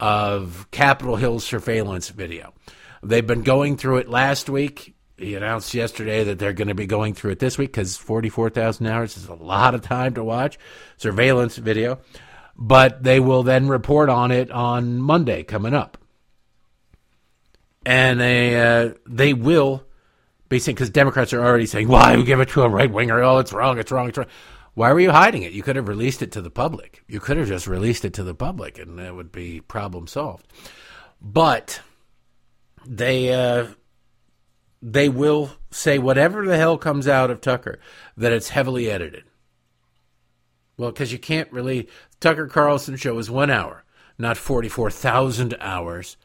of Capitol Hill surveillance video. They've been going through it last week. He announced yesterday that they're going to be going through it this week because 44,000 hours is a lot of time to watch surveillance video. But they will then report on it on Monday coming up. And they, uh, they will be saying, because Democrats are already saying, why we give it to a right winger? Oh, it's wrong, it's wrong, it's wrong. Why were you hiding it? You could have released it to the public. You could have just released it to the public and it would be problem solved. But they uh, they will say whatever the hell comes out of Tucker that it's heavily edited. Well, because you can't really. Tucker Carlson show is one hour, not forty four thousand hours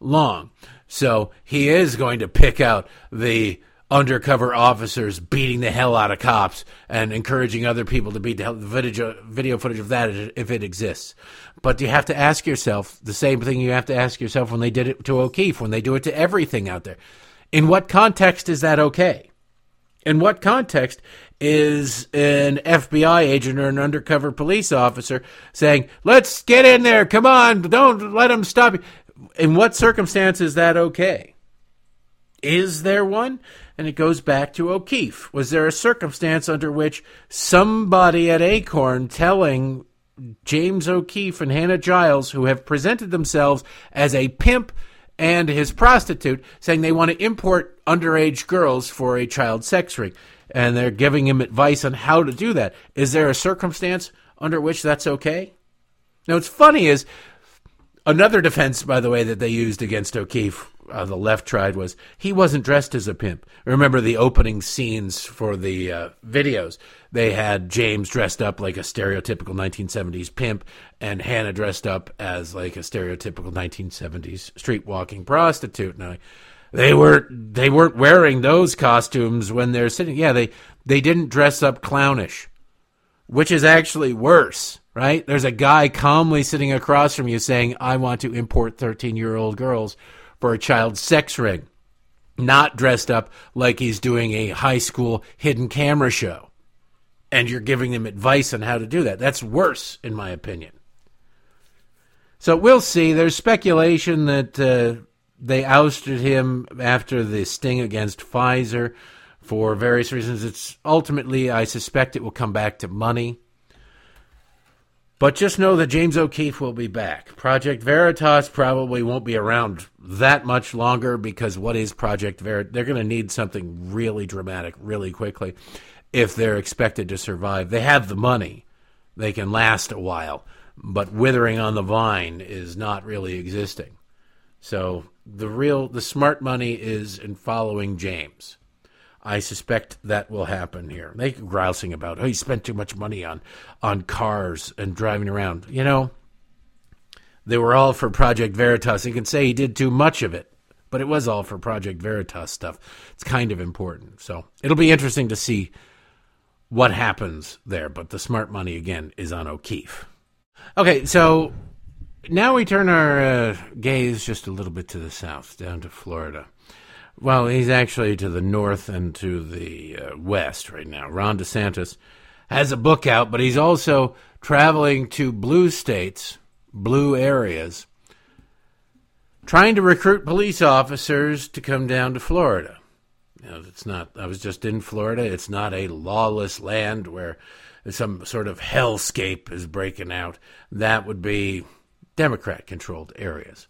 long. So he is going to pick out the undercover officers beating the hell out of cops and encouraging other people to beat the, hell, the video, video footage of that if it exists. But you have to ask yourself the same thing you have to ask yourself when they did it to O'Keefe, when they do it to everything out there. In what context is that okay? In what context is an FBI agent or an undercover police officer saying, let's get in there, come on, don't let them stop you? In what circumstance is that okay? Is there one? And it goes back to O'Keefe. Was there a circumstance under which somebody at Acorn telling James O'Keefe and Hannah Giles, who have presented themselves as a pimp and his prostitute, saying they want to import underage girls for a child sex ring, and they're giving him advice on how to do that. Is there a circumstance under which that's okay? Now, what's funny is another defense, by the way, that they used against O'Keefe uh, the left tried was he wasn't dressed as a pimp. Remember the opening scenes for the uh, videos? They had James dressed up like a stereotypical 1970s pimp, and Hannah dressed up as like a stereotypical 1970s street walking prostitute. Now, they weren't they weren't wearing those costumes when they're sitting. Yeah, they they didn't dress up clownish, which is actually worse right? There's a guy calmly sitting across from you saying, I want to import 13 year old girls for a child sex ring, not dressed up like he's doing a high school hidden camera show. And you're giving them advice on how to do that. That's worse, in my opinion. So we'll see. There's speculation that uh, they ousted him after the sting against Pfizer for various reasons. It's ultimately, I suspect, it will come back to money. But just know that James O'Keefe will be back. Project Veritas probably won't be around that much longer because what is Project Veritas? They're going to need something really dramatic really quickly if they're expected to survive. They have the money, they can last a while, but withering on the vine is not really existing. So the real, the smart money is in following James. I suspect that will happen here. They grousing about, oh, he spent too much money on on cars and driving around. You know, they were all for Project Veritas. You can say he did too much of it, but it was all for Project Veritas stuff. It's kind of important. So it'll be interesting to see what happens there. But the smart money again is on O'Keefe. Okay, so now we turn our uh, gaze just a little bit to the south, down to Florida. Well, he's actually to the north and to the uh, west right now. Ron DeSantis has a book out, but he's also traveling to blue states, blue areas, trying to recruit police officers to come down to Florida. It's not. I was just in Florida. It's not a lawless land where some sort of hellscape is breaking out. That would be Democrat-controlled areas.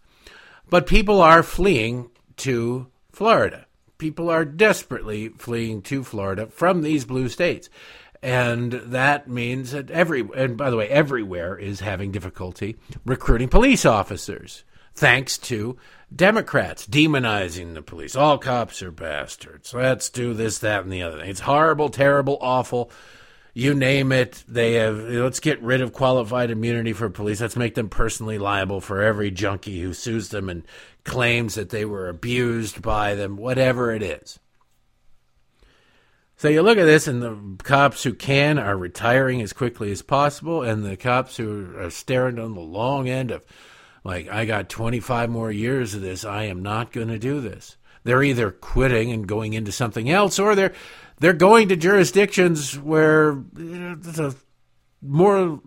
But people are fleeing to Florida. People are desperately fleeing to Florida from these blue states. And that means that every, and by the way, everywhere is having difficulty recruiting police officers thanks to Democrats demonizing the police. All cops are bastards. Let's do this, that, and the other thing. It's horrible, terrible, awful. You name it. They have. Let's get rid of qualified immunity for police. Let's make them personally liable for every junkie who sues them and claims that they were abused by them, whatever it is. So you look at this, and the cops who can are retiring as quickly as possible, and the cops who are staring on the long end of like, I got 25 more years of this. I am not going to do this. They're either quitting and going into something else, or they're they're going to jurisdictions where you know, more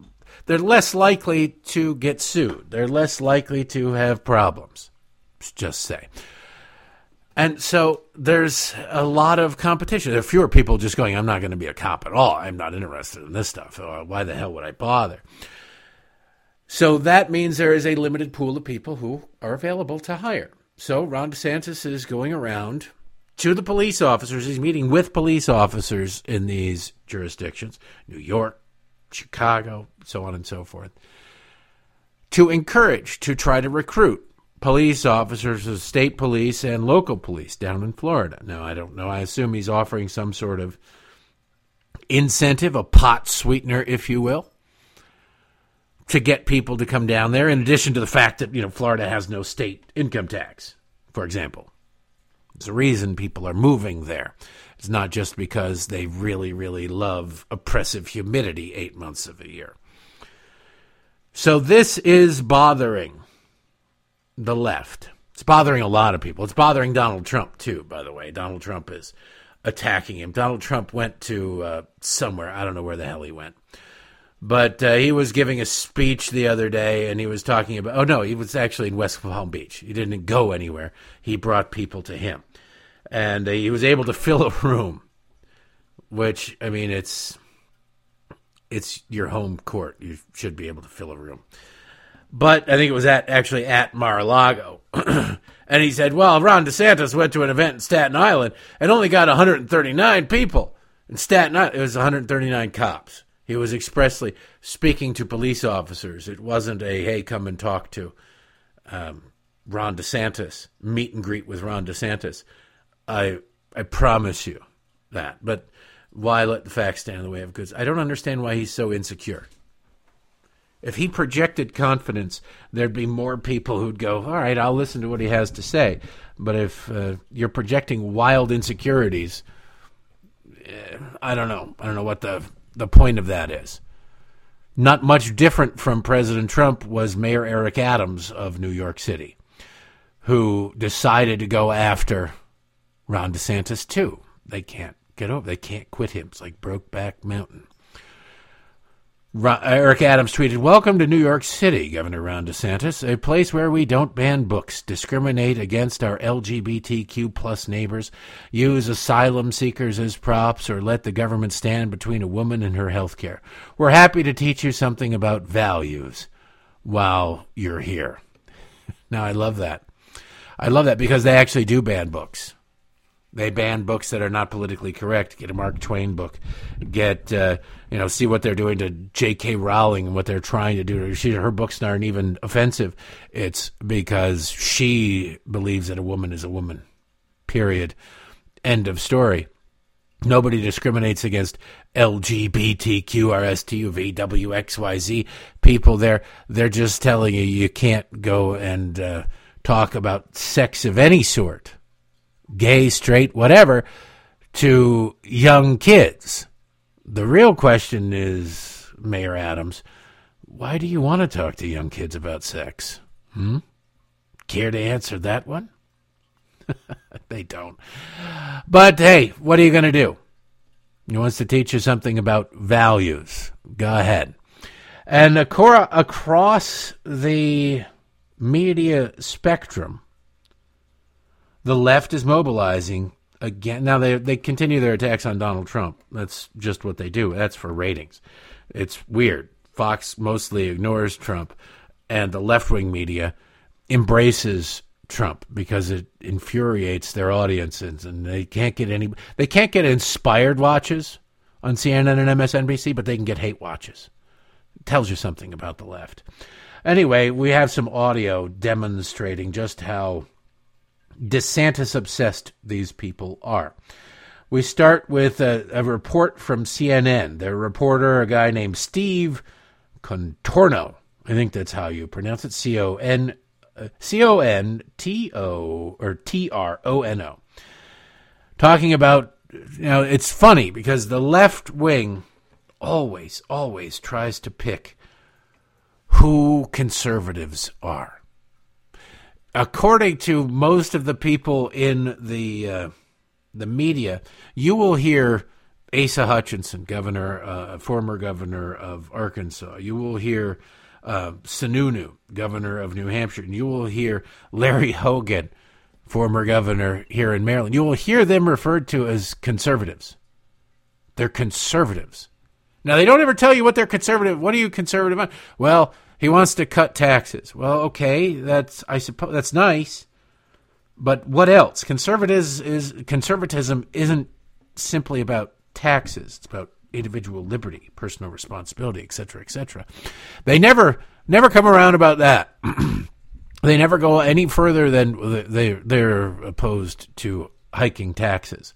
they're less likely to get sued. They're less likely to have problems. Just say. And so there's a lot of competition. There are fewer people just going, I'm not going to be a cop at all. I'm not interested in this stuff. Uh, why the hell would I bother? So that means there is a limited pool of people who are available to hire. So Ron DeSantis is going around to the police officers. He's meeting with police officers in these jurisdictions New York, Chicago, so on and so forth to encourage, to try to recruit police officers of state police and local police down in Florida. Now, I don't know. I assume he's offering some sort of incentive, a pot sweetener, if you will, to get people to come down there, in addition to the fact that, you know, Florida has no state income tax, for example. There's a reason people are moving there. It's not just because they really, really love oppressive humidity eight months of the year. So this is bothering the left. It's bothering a lot of people. It's bothering Donald Trump, too, by the way. Donald Trump is attacking him. Donald Trump went to uh, somewhere. I don't know where the hell he went. But uh, he was giving a speech the other day and he was talking about, oh no, he was actually in West Palm Beach. He didn't go anywhere. He brought people to him. And uh, he was able to fill a room, which, I mean, it's. It's your home court. You should be able to fill a room but I think it was at actually at Mar-a-Lago. *clears throat* and he said, "Well, Ron DeSantis went to an event in Staten Island and only got 139 people. In Staten Island, it was 139 cops. He was expressly speaking to police officers. It wasn't a hey, come and talk to um, Ron DeSantis, meet and greet with Ron DeSantis. I I promise you that. But why let the facts stand in the way of goods? I don't understand why he's so insecure. If he projected confidence, there'd be more people who'd go, all right, I'll listen to what he has to say. But if uh, you're projecting wild insecurities, eh, I don't know. I don't know what the the point of that is. Not much different from President Trump was Mayor Eric Adams of New York City, who decided to go after Ron DeSantis too. They can't get over. They can't quit him. It's like Brokeback Mountain. Eric Adams tweeted, Welcome to New York City, Governor Ron DeSantis, a place where we don't ban books, discriminate against our LGBTQ plus neighbors, use asylum seekers as props, or let the government stand between a woman and her health care. We're happy to teach you something about values while you're here. *laughs* Now, I love that. I love that because they actually do ban books. They ban books that are not politically correct. Get a Mark Twain book. Get uh, you know, see what they're doing to J.K. Rowling and what they're trying to do. She, her books aren't even offensive. It's because she believes that a woman is a woman. Period. End of story. Nobody discriminates against LGBTQRSTUVWXYZ people. They're they're just telling you you can't go and uh, talk about sex of any sort gay, straight, whatever, to young kids. The real question is, Mayor Adams, why do you want to talk to young kids about sex? Hmm? Care to answer that one? *laughs* they don't. But hey, what are you going to do? He wants to teach you something about values. Go ahead. And across the media spectrum, the left is mobilizing again. Now they they continue their attacks on Donald Trump. That's just what they do. That's for ratings. It's weird. Fox mostly ignores Trump, and the left wing media embraces Trump because it infuriates their audiences, and they can't get any. They can't get inspired watches on CNN and MSNBC, but they can get hate watches. It tells you something about the left. Anyway, we have some audio demonstrating just how DeSantis obsessed these people are. We start with a, a, report from CNN. Their reporter, a guy named Steve Contorno, I think that's how you pronounce it, C O N uh, C O N T O or T R O N O, talking about, you know, it's funny because the left wing always, always tries to pick who conservatives are. According to most of the people in the uh, the media, you will hear Asa Hutchinson, governor, uh, former governor of Arkansas. You will hear uh, Sununu, governor of New Hampshire, and you will hear Larry *laughs* Hogan, former governor here in Maryland. You will hear them referred to as conservatives. They're conservatives. Now they don't ever tell you what they're conservative. What are you conservative on? Well, he wants to cut taxes. Well, okay, that's I suppose that's nice, but what else? Conservatives is conservatism isn't simply about taxes. It's about individual liberty, personal responsibility, etc., etc. They never never come around about that. *clears throat* they never go any further than they they're opposed to hiking taxes.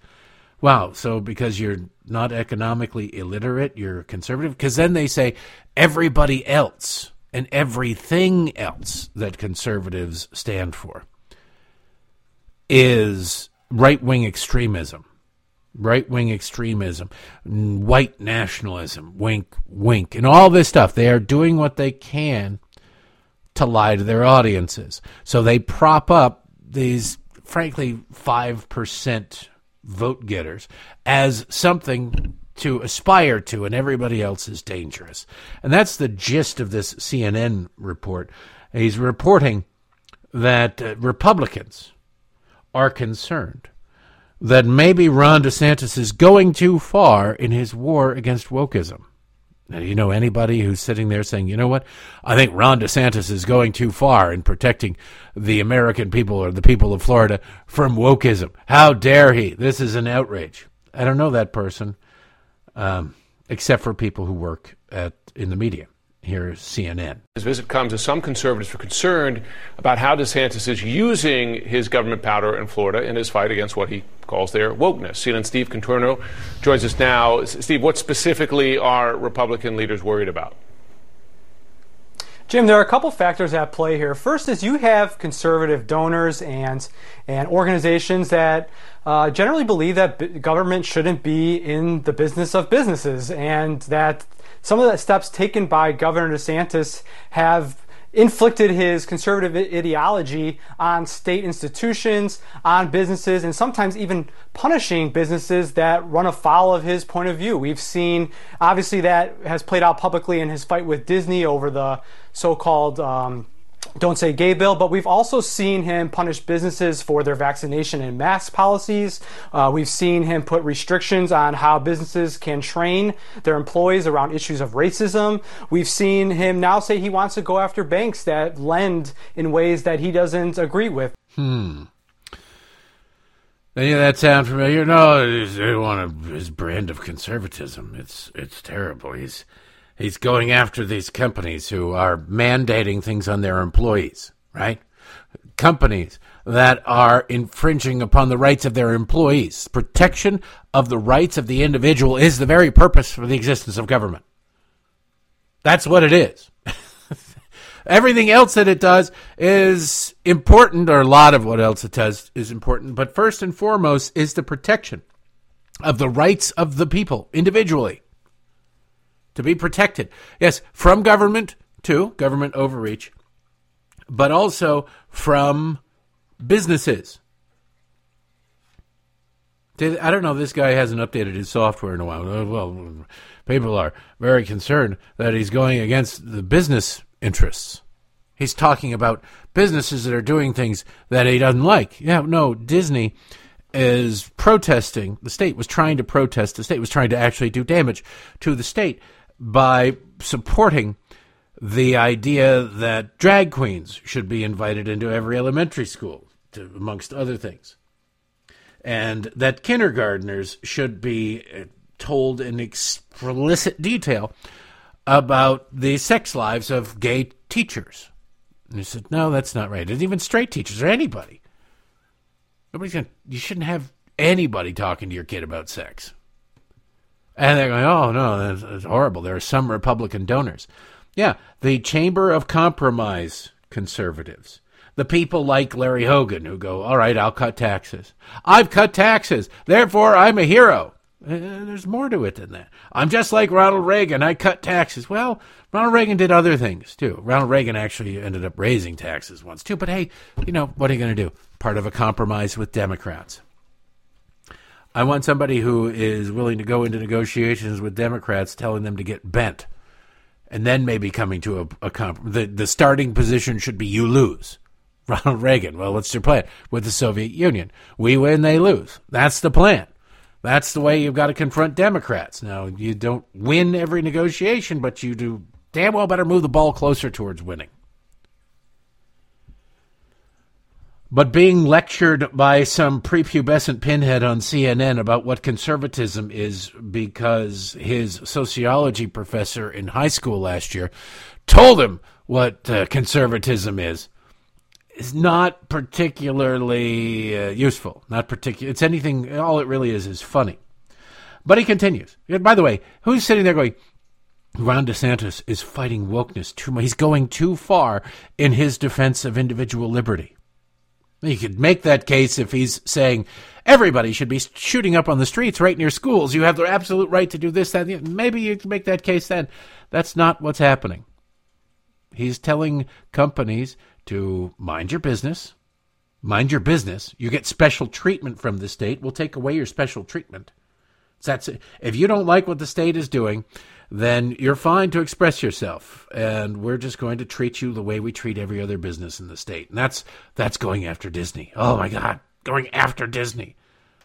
Wow, so because you're not economically illiterate, you're conservative? Because then they say everybody else and everything else that conservatives stand for is right wing extremism right wing extremism, white nationalism, wink, wink, and all this stuff. They are doing what they can to lie to their audiences. So they prop up these, frankly, 5% vote getters as something to aspire to, and everybody else is dangerous. And that's the gist of this CNN report. He's reporting that uh, Republicans are concerned that maybe Ron DeSantis is going too far in his war against wokeism. Now, you know anybody who's sitting there saying, you know what? I think Ron DeSantis is going too far in protecting the American people or the people of Florida from wokeism. How dare he? This is an outrage. I don't know that person, um, except for people who work at in the media. Here's CNN. His visit comes as some conservatives are concerned about how DeSantis is using his government power in Florida in his fight against what he calls their wokeness. CNN Steve Contorno joins us now. Steve, what specifically are Republican leaders worried about? Jim, there are a couple factors at play here. First is you have conservative donors and and organizations that uh, generally believe that government shouldn't be in the business of businesses, and that some of the steps taken by Governor DeSantis have inflicted his conservative ideology on state institutions, on businesses, and sometimes even punishing businesses that run afoul of his point of view. We've seen, obviously, that has played out publicly in his fight with Disney over the so called. Um, don't Say Gay bill, but we've also seen him punish businesses for their vaccination and mask policies. Uh, we've seen him put restrictions on how businesses can train their employees around issues of racism. We've seen him now say he wants to go after banks that lend in ways that he doesn't agree with. Hmm. Any of that sound familiar? No, one of his brand of conservatism. It's it's terrible. He's He's going after these companies who are mandating things on their employees, right? Companies that are infringing upon the rights of their employees. Protection of the rights of the individual is the very purpose for the existence of government. That's what it is. *laughs* Everything else that it does is important, or a lot of what else it does is important. But first and foremost is the protection of the rights of the people individually to be protected. Yes, from government, too, government overreach, but also from businesses. I don't know. This guy hasn't updated his software in a while. Uh, well, people are very concerned that he's going against the business interests. He's talking about businesses that are doing things that he doesn't like. Yeah, no, Disney is protesting. The state was trying to protest. The state was trying to actually do damage to the state by supporting the idea that drag queens should be invited into every elementary school, to, amongst other things, and that kindergarteners should be uh, told in explicit detail about the sex lives of gay teachers. And he said, no, that's not right. And even straight teachers or anybody. Nobody's going you shouldn't have anybody talking to your kid about sex. And they're going, oh, no, that's, that's horrible. There are some Republican donors. Yeah, the Chamber of Compromise conservatives. The people like Larry Hogan who go, all right, I'll cut taxes. I've cut taxes. Therefore, I'm a hero. Uh, there's more to it than that. I'm just like Ronald Reagan. I cut taxes. Well, Ronald Reagan did other things too. Ronald Reagan actually ended up raising taxes once too. But hey, you know, what are you going to do? Part of a compromise with Democrats. I want somebody who is willing to go into negotiations with Democrats, telling them to get bent, and then maybe coming to a, a comp. The, the starting position should be you lose. *laughs* Ronald Reagan. Well, what's your plan with the Soviet Union? We win, they lose. That's the plan. That's the way you've got to confront Democrats. Now, you don't win every negotiation, but you do damn well better move the ball closer towards winning. But being lectured by some prepubescent pinhead on CNN about what conservatism is because his sociology professor in high school last year told him what uh, conservatism is is not particularly uh, useful. Not particular. It's anything. All it really is is funny. But he continues. By the way, who's sitting there going? Ron DeSantis is fighting wokeness too much. He's going too far in his defense of individual liberty. You could make that case if he's saying everybody should be shooting up on the streets right near schools. You have the absolute right to do this, that. Maybe you can make that case then. That's not what's happening. He's telling companies to mind your business. Mind your business. You get special treatment from the state. We'll take away your special treatment. That's it. If you don't like what the state is doing, then you're fine to express yourself, and we're just going to treat you the way we treat every other business in the state. And that's that's going after Disney. Oh my God, going after Disney.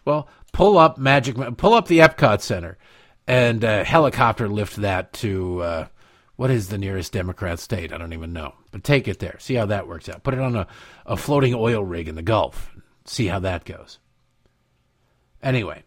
Well, pull up Magic, pull up the Epcot Center, and uh, helicopter lift that to uh, what is the nearest Democrat state? I don't even know. But take it there. See how that works out. Put it on a, a floating oil rig in the Gulf. See how that goes. Anyway,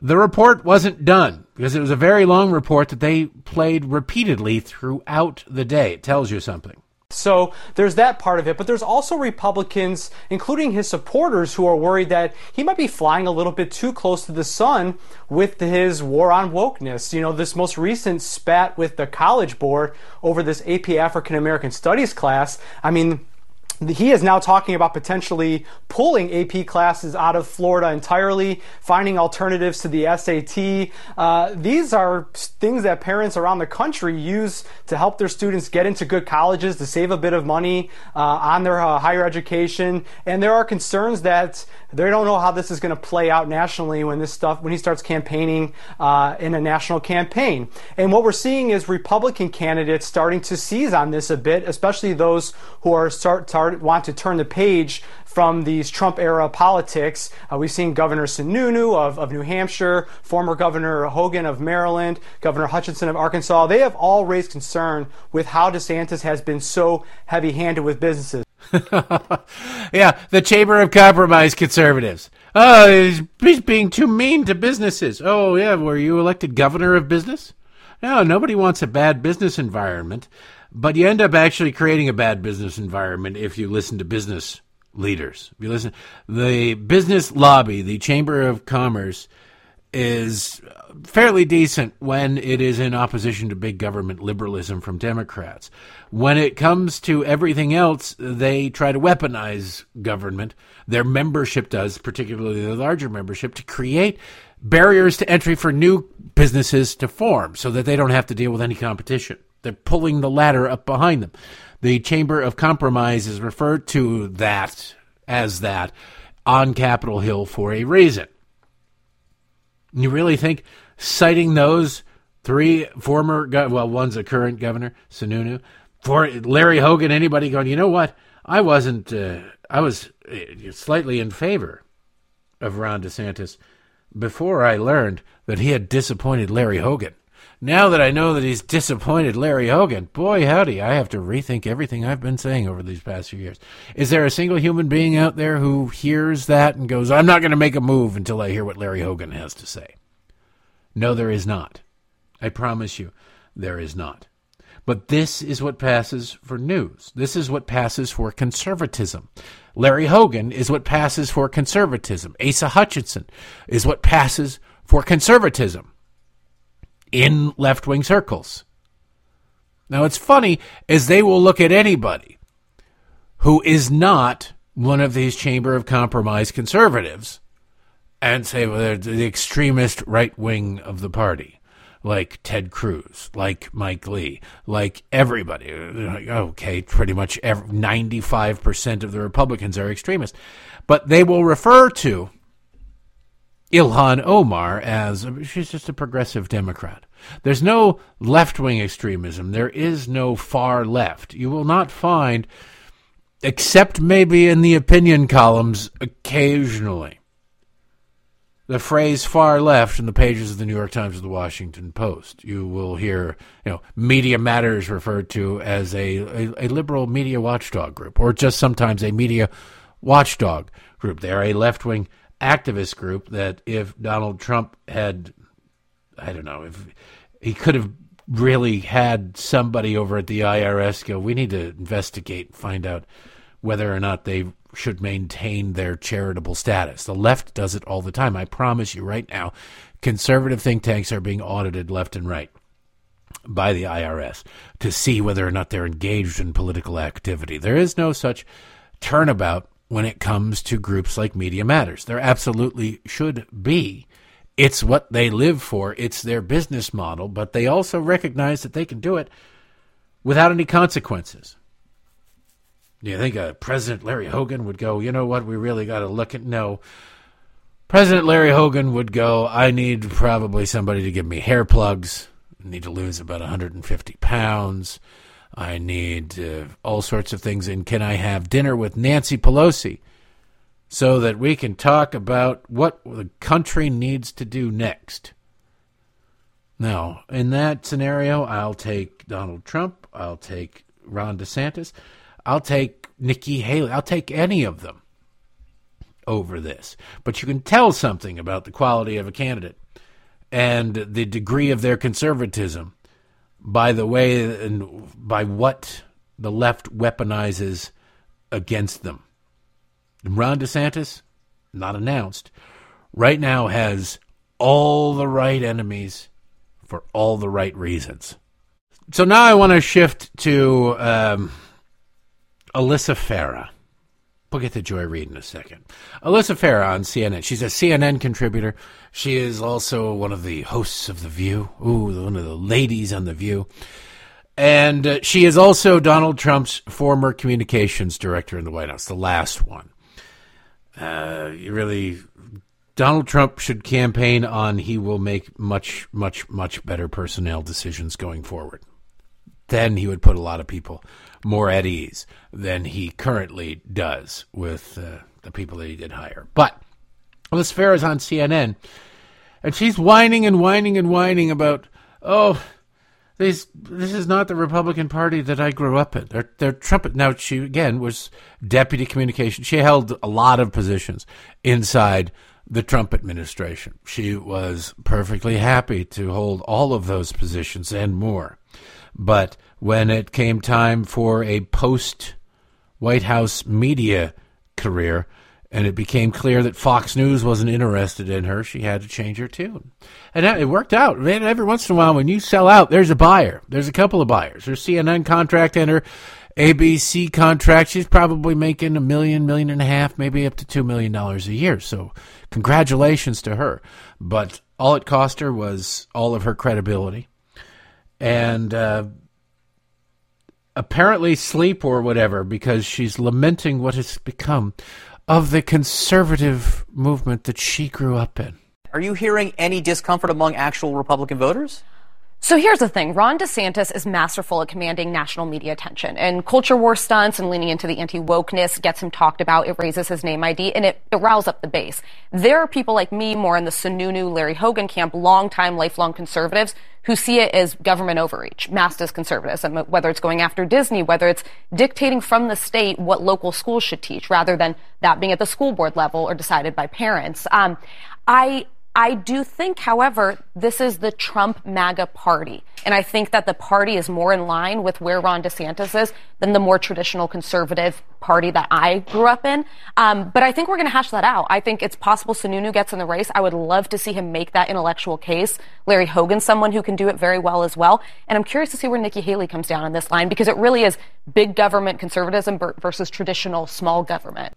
the report wasn't done because it was a very long report that they played repeatedly throughout the day. It tells you something. So there's that part of it, but there's also Republicans, including his supporters, who are worried that he might be flying a little bit too close to the sun with his war on wokeness. You know, this most recent spat with the College Board over this AP African American Studies class. I mean, he is now talking about potentially pulling AP classes out of Florida entirely, finding alternatives to the SAT. Uh, these are things that parents around the country use to help their students get into good colleges, to save a bit of money uh, on their uh, higher education. And there are concerns that they don't know how this is going to play out nationally when this stuff when he starts campaigning uh, in a national campaign. And what we're seeing is Republican candidates starting to seize on this a bit, especially those who are start, start want to turn the page from these Trump era politics. Uh, we've seen Governor Sununu of, of New Hampshire, former Governor Hogan of Maryland, Governor Hutchinson of Arkansas. They have all raised concern with how DeSantis has been so heavy handed with businesses. *laughs* yeah, the Chamber of Compromise conservatives. Oh, he's, he's being too mean to businesses. Oh, yeah, were you elected governor of business? No, nobody wants a bad business environment, but you end up actually creating a bad business environment if you listen to business leaders. If you listen, the business lobby, the Chamber of Commerce, is fairly decent when it is in opposition to big government liberalism from Democrats. When it comes to everything else, they try to weaponize government. Their membership does, particularly the larger membership, to create barriers to entry for new businesses to form so that they don't have to deal with any competition. They're pulling the ladder up behind them. The Chamber of Compromise is referred to that as that on Capitol Hill for a reason. You really think citing those three former, well, one's a current governor, Sununu, for Larry Hogan, anybody going, you know what? I wasn't, uh, I was uh, slightly in favor of Ron DeSantis before I learned that he had disappointed Larry Hogan. Now that I know that he's disappointed Larry Hogan, boy howdy, I have to rethink everything I've been saying over these past few years. Is there a single human being out there who hears that and goes, I'm not going to make a move until I hear what Larry Hogan has to say? No, there is not. I promise you, there is not. But this is what passes for news. This is what passes for conservatism. Larry Hogan is what passes for conservatism. Asa Hutchinson is what passes for conservatism in left wing circles. Now, it's funny as they will look at anybody who is not one of these Chamber of Compromise conservatives and say, well, they're the extremist right wing of the party like Ted Cruz, like Mike Lee, like everybody. okay, pretty much 95% of the Republicans are extremists. But they will refer to Ilhan Omar as she's just a progressive Democrat. There's no left wing extremism. There is no far left. You will not find, except maybe in the opinion columns occasionally the phrase far left in the pages of the New York Times or the Washington Post. You will hear, you know, Media Matters referred to as a, a, a, liberal media watchdog group, or just sometimes a media watchdog group. They are a left wing activist group that if Donald Trump had, I don't know, if he could have really had somebody over at the IRS go, we need to investigate find out whether or not they should maintain their charitable status. The left does it all the time. I promise you right now, conservative think tanks are being audited left and right by the IRS to see whether or not they're engaged in political activity. There is no such turnabout when it comes to groups like Media Matters. There absolutely should be. It's what they live for, it's their business model, but they also recognize that they can do it without any consequences. Do you think uh, President Larry Hogan would go, you know what, we really got to look at? No. President Larry Hogan would go, I need probably somebody to give me hair plugs. I need to lose about 150 pounds. I need uh, all sorts of things. And can I have dinner with Nancy Pelosi so that we can talk about what the country needs to do next? Now, in that scenario, I'll take Donald Trump. I'll take Ron DeSantis. I'll take Nikki Haley. I'll take any of them over this. But you can tell something about the quality of a candidate and the degree of their conservatism by the way and by what the left weaponizes against them. Ron DeSantis, not announced, right now has all the right enemies for all the right reasons. So now I want to shift to um, Alyssa Farah. We'll get to Joy Reid in a second. Alyssa Farah on CNN. She's a CNN contributor. She is also one of the hosts of The View. Ooh, one of the ladies on The View. And uh, she is also Donald Trump's former communications director in the White House, the last one. Uh, really, Donald Trump should campaign on he will make much, much, much better personnel decisions going forward. Then he would put a lot of people more at ease than he currently does with uh, the people that he did hire. But Liz Fair is on CNN, and she's whining and whining and whining about, oh, this this is not the Republican Party that I grew up in. They're they're Trump. Now she again was deputy communication. She held a lot of positions inside the Trump administration. She was perfectly happy to hold all of those positions and more. But when it came time for a post White House media career, and it became clear that Fox News wasn't interested in her, she had to change her tune. And it worked out. Man, every once in a while, when you sell out, there's a buyer. There's a couple of buyers. Her CNN contract and her ABC contract. She's probably making a million, million and a half, maybe up to two million dollars a year. So, congratulations to her. But all it cost her was all of her credibility and uh, apparently sleep or whatever because she's lamenting what has become of the conservative movement that she grew up in. Are you hearing any discomfort among actual Republican voters? So here's the thing Ron DeSantis is masterful at commanding national media attention. And culture war stunts and leaning into the anti wokeness gets him talked about. It raises his name ID and it, it riles up the base. There are people like me, more in the Sununu, Larry Hogan camp, longtime, lifelong conservatives who see it as government overreach, masked as conservatism, whether it's going after Disney, whether it's dictating from the state what local schools should teach, rather than that being at the school board level or decided by parents. Um, I I do think, however, this is the Trump MAGA party. And I think that the party is more in line with where Ron DeSantis is than the more traditional conservative party that I grew up in. Um, but I think we're going to hash that out. I think it's possible Sununu gets in the race. I would love to see him make that intellectual case. Larry Hogan's someone who can do it very well as well. And I'm curious to see where Nikki Haley comes down on this line because it really is big government conservatism versus traditional small government.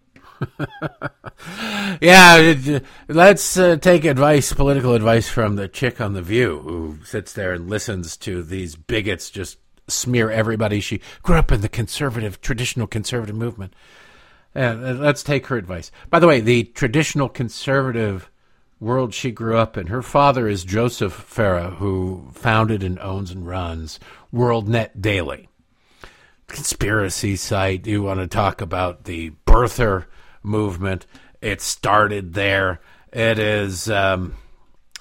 *laughs* yeah, let's uh, take advice, political advice from the chick on The View who sits there and listens to these bigots just smear everybody. She grew up in the conservative, traditional conservative movement. Uh, let's take her advice. By the way, the traditional conservative world she grew up in, her father is Joseph Farah, who founded and owns and runs WorldNetDaily. Conspiracy site. You want to talk about the birther movement. It started there. It is. Um,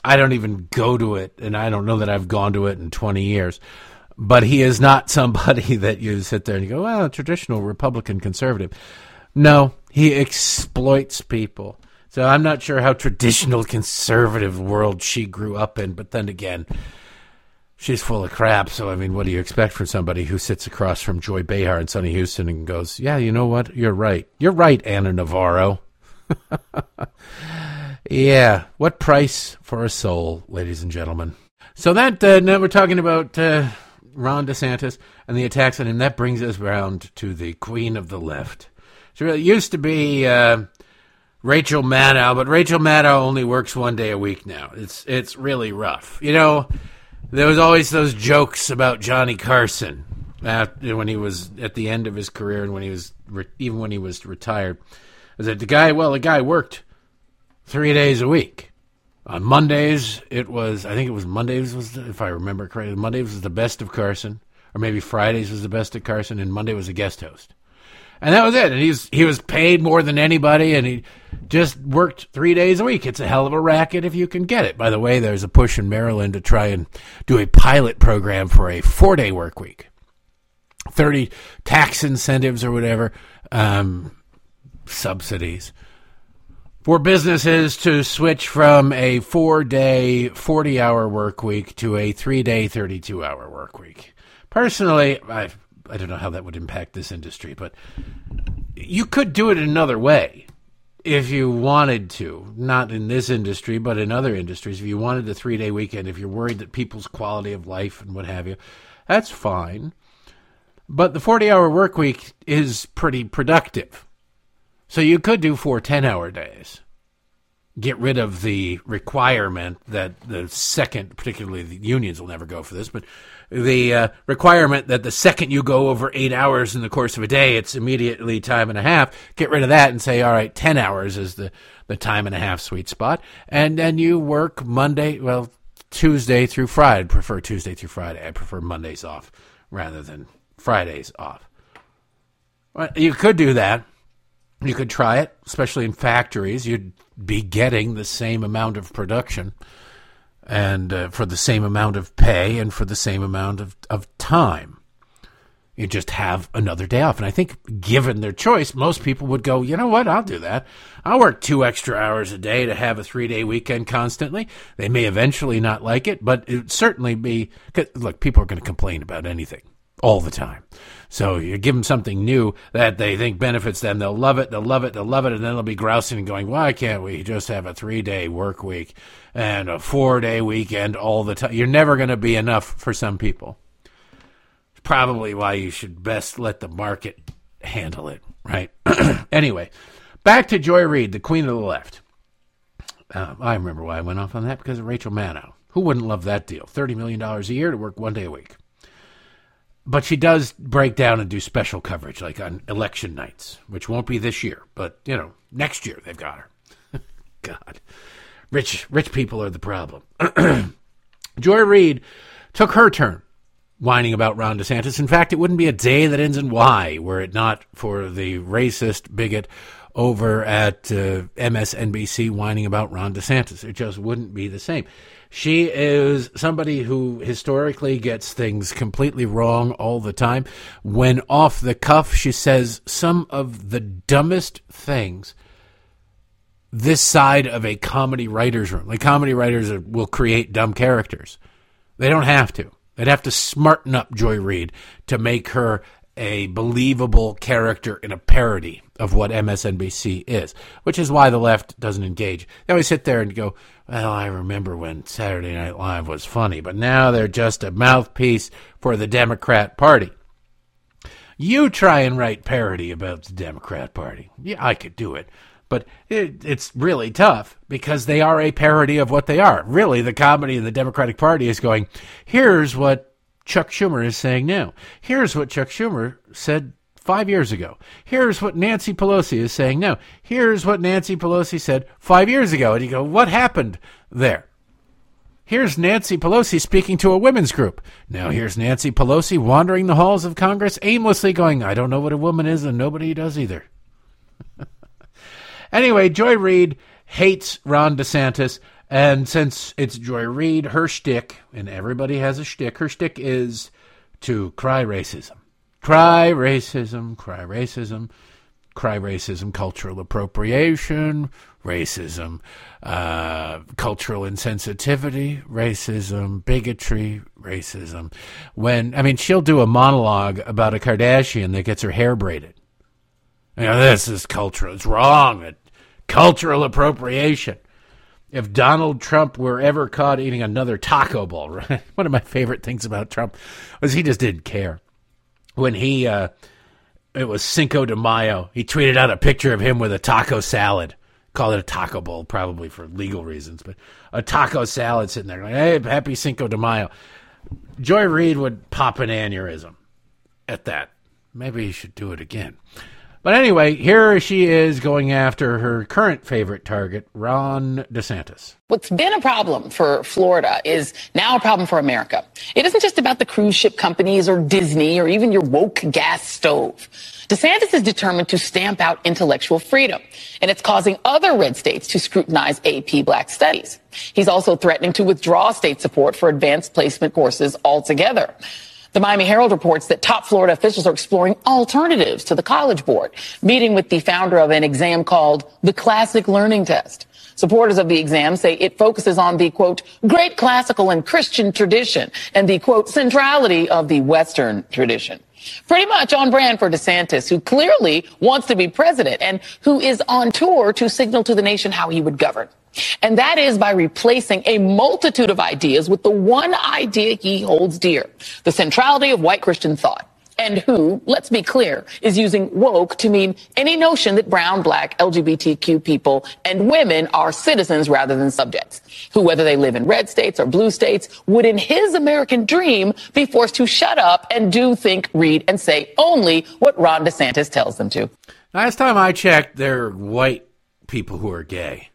I don't even go to it, and I don't know that I've gone to it in 20 years. But he is not *laughs* somebody that you sit there and you go, well, traditional Republican conservative. No, he exploits people. So I'm not sure how traditional conservative world she grew up in, but then again, she's full of crap. So I mean, what do you expect from somebody who sits across from Joy Behar and Sunny Hostin and goes, "Yeah, you know what? You're right. You're right, Anna Navarro." *laughs* yeah, what price for a soul, ladies and gentlemen? So that uh, now we're talking about uh, Ron DeSantis and the attacks on him. That brings us around to the queen of the left. She really used to be. Uh, Rachel Maddow, but Rachel Maddow only works one day a week now. It's it's really rough. You know, there was always those jokes about Johnny Carson when he was at the end of his career and when he was re- even when he was retired. Is that the guy? Well, the guy worked three days a week. On Mondays, it was I think it was Mondays was the, if I remember correctly. Mondays was the best of Carson, or maybe Fridays was the best of Carson, and Monday was a guest host and that was it. And he's he was paid more than anybody, and he just worked three days a week. It's a hell of a racket if you can get it. By the way, there's a push in Maryland to try and do a pilot program for a four day work week, thirty tax incentives or whatever, um, subsidies for businesses to switch from a four day, 40 hour work week to a three day, 32 hour work week. Personally, I've I don't know how that would impact this industry, but you could do it another way if you wanted to. Not in this industry, but in other industries. If you wanted a three day weekend, if you're worried that people's quality of life and what have you, that's fine. But the 40 hour work week is pretty productive. So you could do four 10 hour days. Get rid of the requirement that the second, particularly the unions will never go for this, but the uh, requirement that the second you go over eight hours in the course of a day, it's immediately time and a half. Get rid of that and say, all right, 10 hours is the, the time and a half sweet spot. And then you work Monday, well, Tuesday through Friday. I prefer Tuesday through Friday. I prefer Mondays off rather than Fridays off. Well, you could do that. You could try it, especially in factories. You'd be getting the same amount of production and uh, for the same amount of pay and for the same amount of, of time. You just have another day off. And I think, given their choice, most people would go, you know what, I'll do that. I'll work two extra hours a day to have a three day weekend constantly. They may eventually not like it, but it would certainly be. Look, people are going to complain about anything all the time. So you give them something new that they think benefits them. They'll love it. They'll love it. They'll love it. And then they'll be grousing and going, why can't we just have a three day work week and a four day weekend all the time? You're never going to be enough for some people. Probably why you should best let the market handle it, right? *clears throat* anyway, back to Joy Reid, the queen of the left. Uh, I remember why I went off on that because of Rachel Maddow. Who wouldn't love that deal? $30 million a year to work one day a week. But she does break down and do special coverage, like on election nights, which won't be this year, but you know, next year they've got her. *laughs* God, rich rich people are the problem. *clears throat* Joy Reid took her turn whining about Ron DeSantis. In fact, it wouldn't be a day that ends in Y were it not for the racist bigot over at uh, MSNBC whining about Ron DeSantis. It just wouldn't be the same. She is somebody who historically gets things completely wrong all the time. When off the cuff, she says some of the dumbest things this side of a comedy writer's room. Like comedy writers will create dumb characters. They don't have to. They'd have to smarten up Joy Reid to make her a believable character in a parody of what MSNBC is, which is why the left doesn't engage. They always sit there and go, Well, I remember when Saturday Night Live was funny, but now they're just a mouthpiece for the Democrat Party. You try and write parody about the Democrat Party. Yeah, I could do it. But it, it's really tough because they are a parody of what they are. Really, the comedy of the Democratic Party is going, here's what Chuck Schumer is saying now. Here's what Chuck Schumer said five years ago. Here's what Nancy Pelosi is saying now. Here's what Nancy Pelosi said five years ago. And you go, what happened there? Here's Nancy Pelosi speaking to a women's group. Now here's Nancy Pelosi wandering the halls of Congress aimlessly going, I don't know what a woman is, and nobody does either. *laughs* anyway, Joy Reid hates Ron DeSantis. And since it's Joy Reid, her shtick, and everybody has a shtick, her shtick is to cry racism. Cry racism, cry racism, cry racism, cultural appropriation, racism, uh, cultural insensitivity, racism, bigotry, racism. When, I mean, she'll do a monologue about a Kardashian that gets her hair braided. You know, this is cultural. It's wrong. Cultural appropriation if Donald Trump were ever caught eating another taco ball, *laughs* right? One of my favorite things about Trump was he just didn't care. When he, uh, it was Cinco de Mayo, he tweeted out a picture of him with a taco salad. Called it a taco bowl, probably for legal reasons, but a taco salad sitting there, hey, happy Cinco de Mayo. Joy Reid would pop an aneurysm at that. Maybe he should do it again. But anyway, here she is going after her current favorite target, Ron DeSantis. What's been a problem for Florida is now a problem for America. It isn't just about the cruise ship companies or Disney or even your woke gas stove. DeSantis is determined to stamp out intellectual freedom, and it's causing other red states to scrutinize AP black studies. He's also threatening to withdraw state support for advanced placement courses altogether. The Miami Herald reports that top Florida officials are exploring alternatives to the College Board, meeting with the founder of an exam called the Classic Learning Test. Supporters of the exam say it focuses on the quote, great classical and Christian tradition and the quote, centrality of the Western tradition. Pretty much on brand for DeSantis, who clearly wants to be president and who is on tour to signal to the nation how he would govern. And that is by replacing a multitude of ideas with the one idea he holds dear, the centrality of white Christian thought. And who, let's be clear, is using woke to mean any notion that brown, black, LGBTQ people and women are citizens rather than subjects, who, whether they live in red states or blue states, would in his American dream be forced to shut up and do, think, read, and say only what Ron DeSantis tells them to. Last time I checked, they're white people who are gay.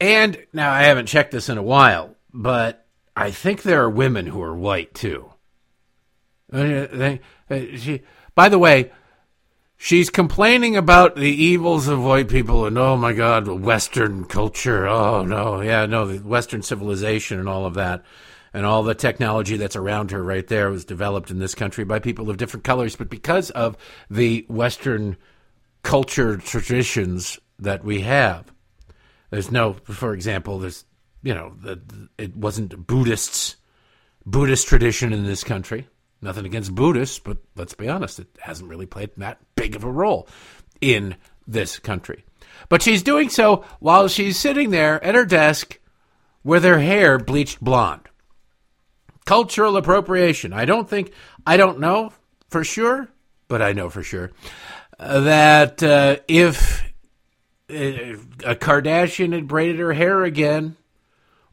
And now I haven't checked this in a while, but I think there are women who are white too. Uh, uh, by the way, she's complaining about the evils of white people and oh my God, Western culture. Oh no, yeah, no, the Western civilization and all of that, and all the technology that's around her right there was developed in this country by people of different colors, but because of the Western culture traditions that we have there's no, for example, there's, you know, the, it wasn't Buddhists, Buddhist tradition in this country. Nothing against Buddhists, but let's be honest, it hasn't really played that big of a role in this country. But she's doing so while she's sitting there at her desk with her hair bleached blonde. Cultural appropriation. I don't think, I don't know for sure, but I know for sure uh, that uh, if a Kardashian had braided her hair again,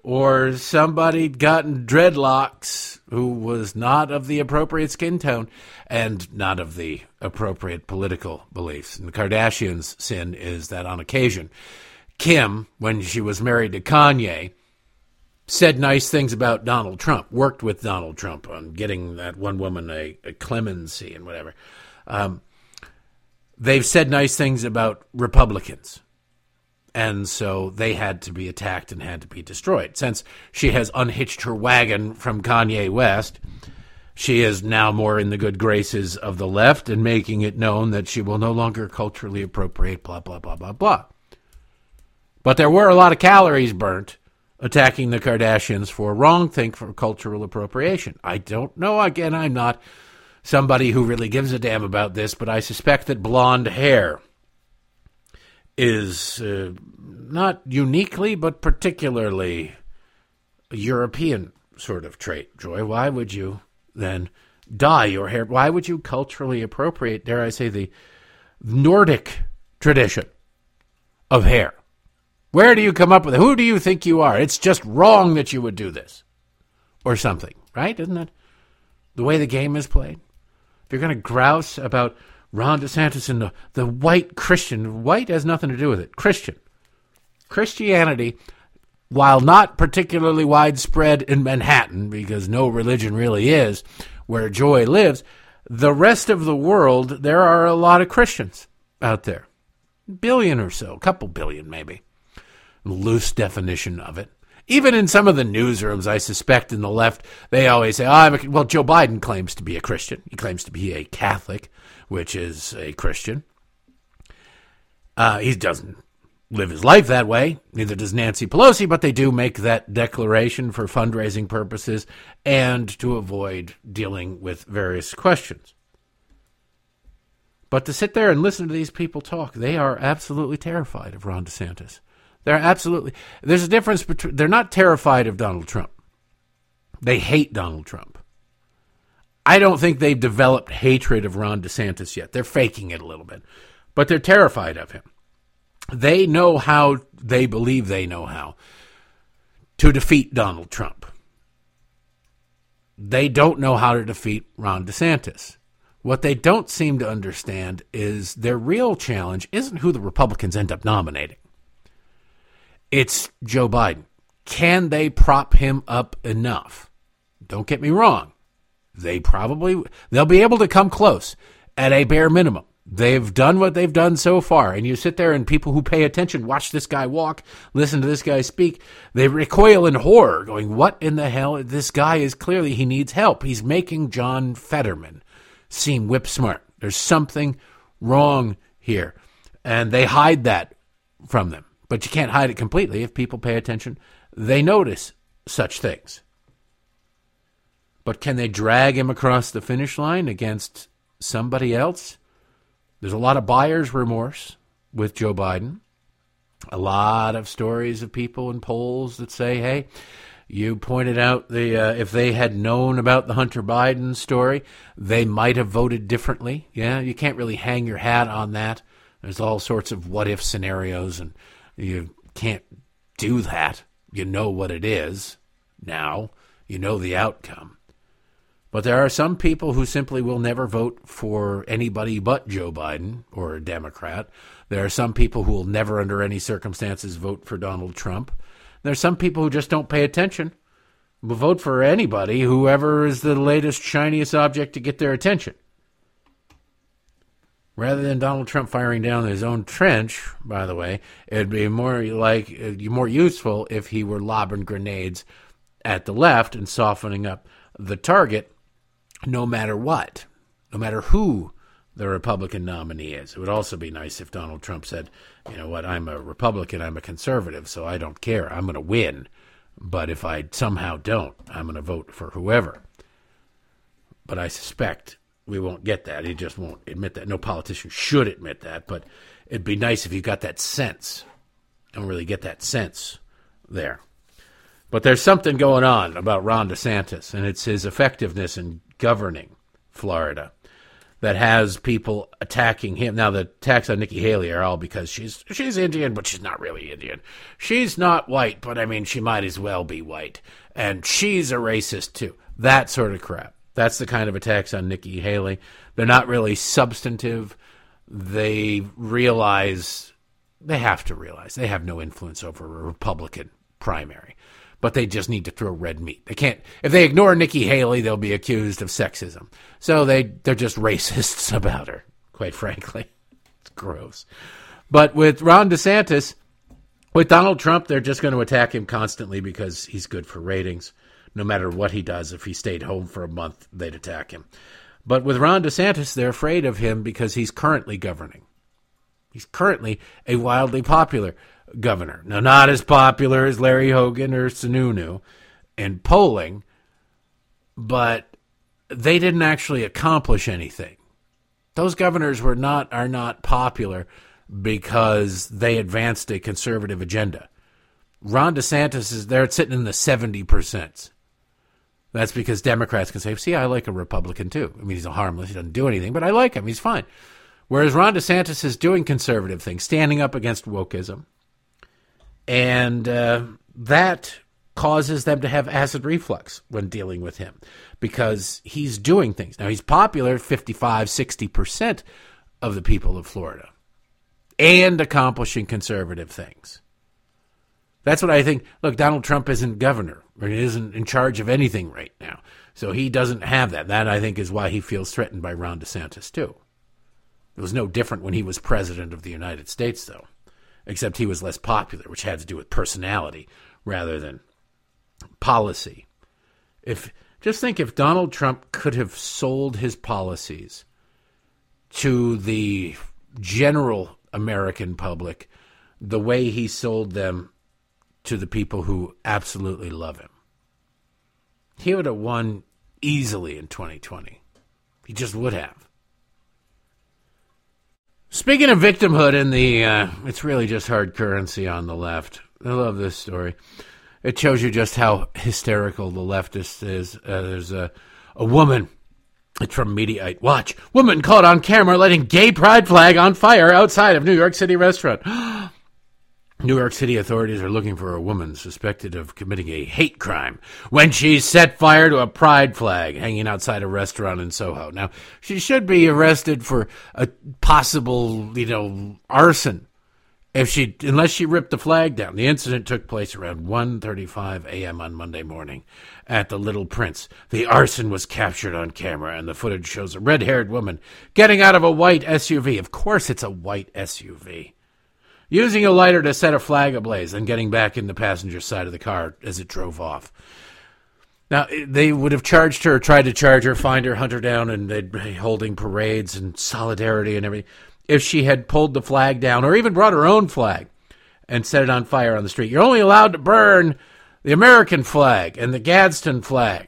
or somebody gotten dreadlocks who was not of the appropriate skin tone and not of the appropriate political beliefs. And the Kardashians' sin is that on occasion, Kim, when she was married to Kanye, said nice things about Donald Trump, worked with Donald Trump on getting that one woman a, a clemency and whatever. Um, they've said nice things about Republicans. And so they had to be attacked and had to be destroyed. Since she has unhitched her wagon from Kanye West, she is now more in the good graces of the left and making it known that she will no longer culturally appropriate, blah, blah, blah, blah, blah. But there were a lot of calories burnt attacking the Kardashians for wrong think for cultural appropriation. I don't know. Again, I'm not somebody who really gives a damn about this, but I suspect that blonde hair is uh, not uniquely, but particularly a European sort of trait. Joy, why would you then dye your hair? Why would you culturally appropriate, dare I say, the Nordic tradition of hair? Where do you come up with it? Who do you think you are? It's just wrong that you would do this. Or something, right? Isn't that the way the game is played? If you're going to grouse about Ron DeSantis and the, the white Christian, white has nothing to do with it. Christian. Christianity, while not particularly widespread in Manhattan, because no religion really is where Joy lives, the rest of the world, there are a lot of Christians out there. Billion or so, couple billion maybe loose definition of it. Even in some of the newsrooms, I suspect in the left, they always say, oh, well, Joe Biden claims to be a Christian. He claims to be a Catholic, which is a Christian. Uh, he doesn't live his life that way. Neither does Nancy Pelosi, but they do make that declaration for fundraising purposes and to avoid dealing with various questions. But to sit there and listen to these people talk, they are absolutely terrified of Ron DeSantis. They're absolutely. There's a difference between. They're not terrified of Donald Trump. They hate Donald Trump. I don't think they've developed hatred of Ron DeSantis yet. They're faking it a little bit, but they're terrified of him. They know how, they believe they know how to defeat Donald Trump. They don't know how to defeat Ron DeSantis. What they don't seem to understand is their real challenge isn't who the Republicans end up nominating. It's Joe Biden. Can they prop him up enough? Don't get me wrong. They probably they'll be able to come close at a bare minimum. They've done what they've done so far, and you sit there and people who pay attention watch this guy walk, listen to this guy speak. They recoil in horror, going, "What in the hell? This guy is clearly he needs help. He's making John Fetterman seem whip smart. There's something wrong here," and they hide that from them. But you can't hide it completely. If people pay attention, they notice such things. But can they drag him across the finish line against somebody else? There's a lot of buyer's remorse with Joe Biden. A lot of stories of people in polls that say, hey, you pointed out the uh, if they had known about the Hunter Biden story, they might have voted differently. Yeah, you can't really hang your hat on that. There's all sorts of what if scenarios and you can't do that. You know what it is now, you know the outcome. But there are some people who simply will never vote for anybody but Joe Biden or a Democrat. There are some people who will never, under any circumstances, vote for Donald Trump. There are some people who just don't pay attention, will vote for anybody, whoever is the latest, shiniest object to get their attention. Rather than Donald Trump firing down his own trench, by the way, it'd be more like uh, more useful if he were lobbing grenades at the left and softening up the target, no matter what, no matter who the Republican nominee is. It would also be nice if Donald Trump said, "You know what? I'm a Republican. I'm a conservative, so I don't care. I'm going to win. But if I somehow don't, I'm going to vote for whoever." But I suspect we won't get that. He just won't admit that. No politician should admit that, but it'd be nice if you got that sense. I don't really get that sense there. But there's something going on about Ron DeSantis, and it's his effectiveness in governing Florida. that has people attacking him. Now the attacks on Nikki Haley are all because she's she's Indian, but she's not really Indian. She's not white, but I mean she might as well be white, and she's a racist too. That sort of crap. That's the kind of attacks on Nikki Haley. They're not really substantive. They realize they have to realize they have no influence over a Republican primary, but they just need to throw red meat. They can't if they ignore Nikki Haley, they'll be accused of sexism. So they they're just *laughs* racists about her, quite frankly. It's gross. But with Ron DeSantis, with Donald Trump, they're just going to attack him constantly because he's good for ratings no matter what he does. If he stayed home for a month, they'd attack him. But with Ron DeSantis, they're afraid of him because he's currently governing. He's currently a wildly popular governor. Now, not as popular as Larry Hogan or Sununu in polling, but they didn't actually accomplish anything. Those governors were not are not popular because they advanced a conservative agenda. Ron DeSantis is there sitting in the 70%. That's because Democrats can say, see, I like a Republican too. I mean, he's a harmless, he doesn't do anything, but I like him. He's fine. Whereas Ron DeSantis is doing conservative things, standing up against wokeism. And uh, that causes them to have acid reflux when dealing with him because he's doing things. Now, he's popular 55, 60% of the people of Florida and accomplishing conservative things. That's what I think. Look, Donald Trump isn't governor or he isn't in charge of anything right now. So he doesn't have that. That, I think, is why he feels threatened by Ron DeSantis, too. It was no different when he was president of the United States, though, except he was less popular, which had to do with personality rather than policy. If just think if Donald Trump could have sold his policies to the general American public the way he sold them to the people who absolutely love him. He would have won easily in 2020. He just would have. Speaking of victimhood in the, uh, it's really just hard currency on the left. I love this story. It shows you just how hysterical the leftist is. Uh, there's a, a woman. It's from Mediaite. Watch. Woman caught on camera lighting gay pride flag on fire outside of New York City restaurant. *gasps* New York City authorities are looking for a woman suspected of committing a hate crime when she set fire to a pride flag hanging outside a restaurant in Soho. Now, she should be arrested for a possible, you know, arson if she unless she ripped the flag down. The incident took place around 1:35 a.m. on Monday morning at the Little Prince. The arson was captured on camera and the footage shows a red-haired woman getting out of a white SUV. Of course it's a white SUV using a lighter to set a flag ablaze and getting back in the passenger side of the car as it drove off. Now, they would have charged her, tried to charge her, find her, hunt her down, and they'd be holding parades and solidarity and everything. If she had pulled the flag down or even brought her own flag and set it on fire on the street, you're only allowed to burn the American flag and the Gadsden flag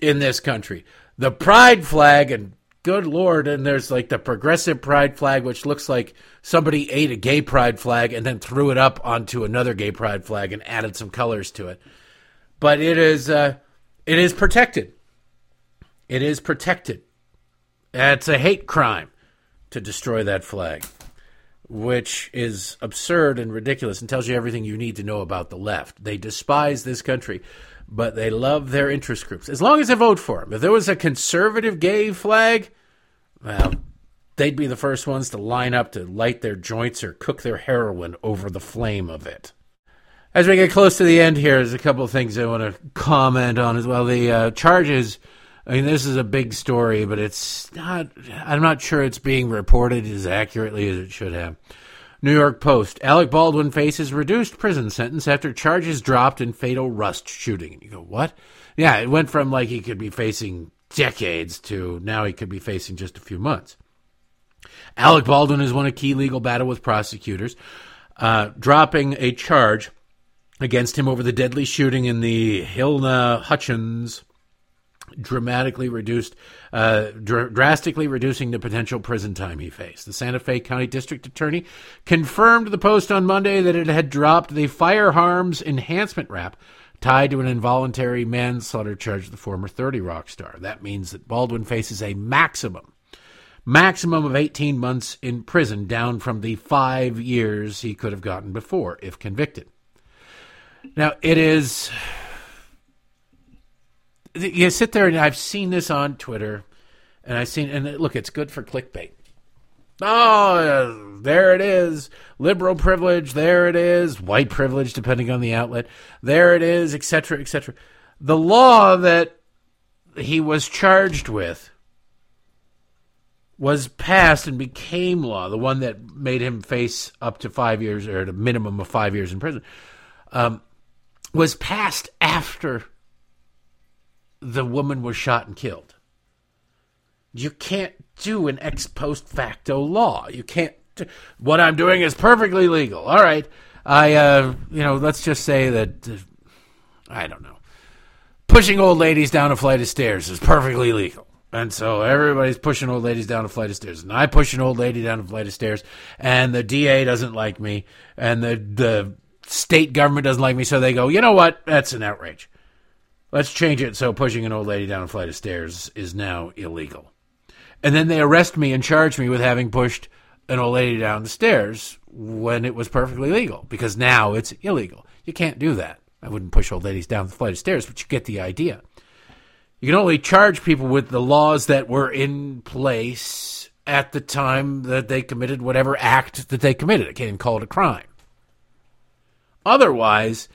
in this country. The pride flag and good lord and there's like the progressive pride flag which looks like somebody ate a gay pride flag and then threw it up onto another gay pride flag and added some colors to it. But it is uh, it is protected. It is protected. It's a hate crime to destroy that flag which is absurd and ridiculous and tells you everything you need to know about the left. They despise this country but they love their interest groups as long as they vote for them. If there was a conservative gay flag, well, they'd be the first ones to line up to light their joints or cook their heroin over the flame of it. As we get close to the end here, there's a couple of things I want to comment on as well. The uh, charges. I mean, this is a big story, but it's not. I'm not sure it's being reported as accurately as it should have. New York Post. Alec Baldwin faces reduced prison sentence after charges dropped in fatal Rust shooting. And you go, what? Yeah, it went from like he could be facing decades to now he could be facing just a few months. Alec Baldwin has won a key legal battle with prosecutors, uh, dropping a charge against him over the deadly shooting in the Halyna Hutchins dramatically reduced, uh, dr- drastically reducing the potential prison time he faced. The Santa Fe County District Attorney confirmed the Post on Monday that it had dropped the firearms enhancement rap tied to an involuntary manslaughter charge of the former 30 Rock star. That means that Baldwin faces a maximum maximum of 18 months in prison, down from the five years he could have gotten before if convicted. Now, it is. You sit there, and I've seen this on Twitter, and I've seen, and look, it's good for clickbait. Oh, there it is. Liberal privilege, there it is. White privilege, depending on the outlet. There it is, etc., etc. The law that he was charged with was passed and became law, the one that made him face up to five years or a minimum of five years in prison, um, was passed after the woman was shot and killed. You can't do an ex post facto law. You can't. What I'm doing is perfectly legal. All right. I, uh, you know, let's just say that, uh, I don't know. Pushing old ladies down a flight of stairs is perfectly legal. And so everybody's pushing old ladies down a flight of stairs. And I push an old lady down a flight of stairs, and the DA doesn't like me, and the, the state government doesn't like me, so they go, you know what? That's an outrage. Let's change it so pushing an old lady down a flight of stairs is now illegal. And then they arrest me and charge me with having pushed an old lady down the stairs when it was perfectly legal, because now it's illegal. You can't do that. I wouldn't push old ladies down the flight of stairs, but you get the idea. You can only charge people with the laws that were in place at the time that they committed whatever act that they committed. I can't even call it a crime. Otherwise,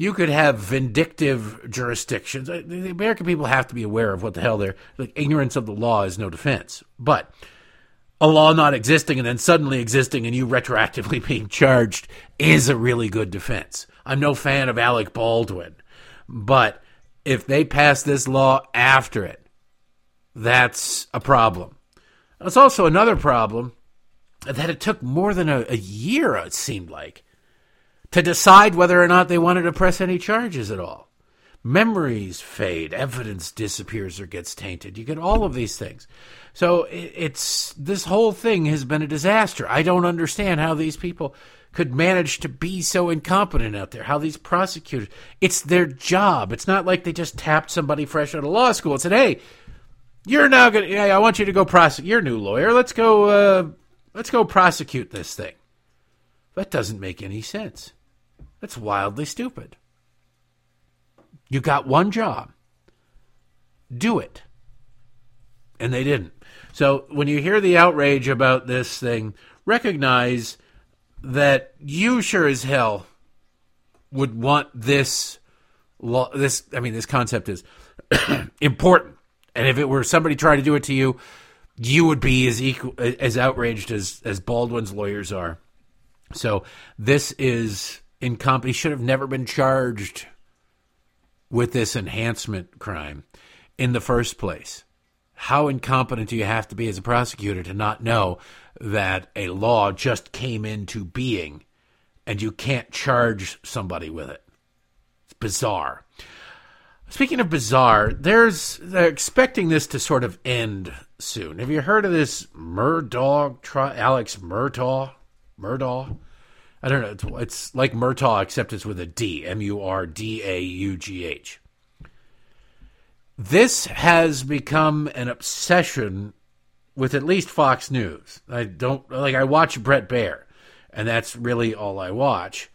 you could have vindictive jurisdictions. Uh, the American people have to be aware of what the hell they're like. Ignorance of the law is no defense. But a law not existing and then suddenly existing and you retroactively *laughs* being charged is a really good defense. I'm no fan of Alec Baldwin, but if they pass this law after it, that's a problem. It's also another problem that it took more than a, a, year, it seemed like, to decide whether or not they wanted to press any charges at all. Memories fade, evidence disappears or gets tainted. You get all of these things. So it's this whole thing has been a disaster. I don't understand how these people could manage to be so incompetent out there. How these prosecutors, it's their job. It's not like they just tapped somebody fresh out of law school and said, "Hey, you're now going. to I want you to go prosecute. You're a new lawyer. Let's go. Uh, let's go prosecute this thing." That doesn't make any sense. That's wildly stupid. You got one job. Do it. And they didn't. So when you hear the outrage about this thing, recognize that you sure as hell would want this law this I mean this concept is *clears throat* important. And if it were somebody trying to do it to you, you would be as equal as outraged as as Baldwin's lawyers are. So this is incompetent. He should have never been charged with this enhancement crime in the first place. How incompetent do you have to be as a prosecutor to not know that a law just came into being and you can't charge somebody with it? It's bizarre. Speaking of bizarre, there's they're expecting this to sort of end soon. Have you heard of this Murdaugh trial? Alex Murdaugh? Murdaugh? I don't know. It's, it's like Murtaugh, except it's with a D. M U R D A U G H. This has become an obsession with at least Fox News. I don't like. I watch Bret Baier, and that's really all I watch.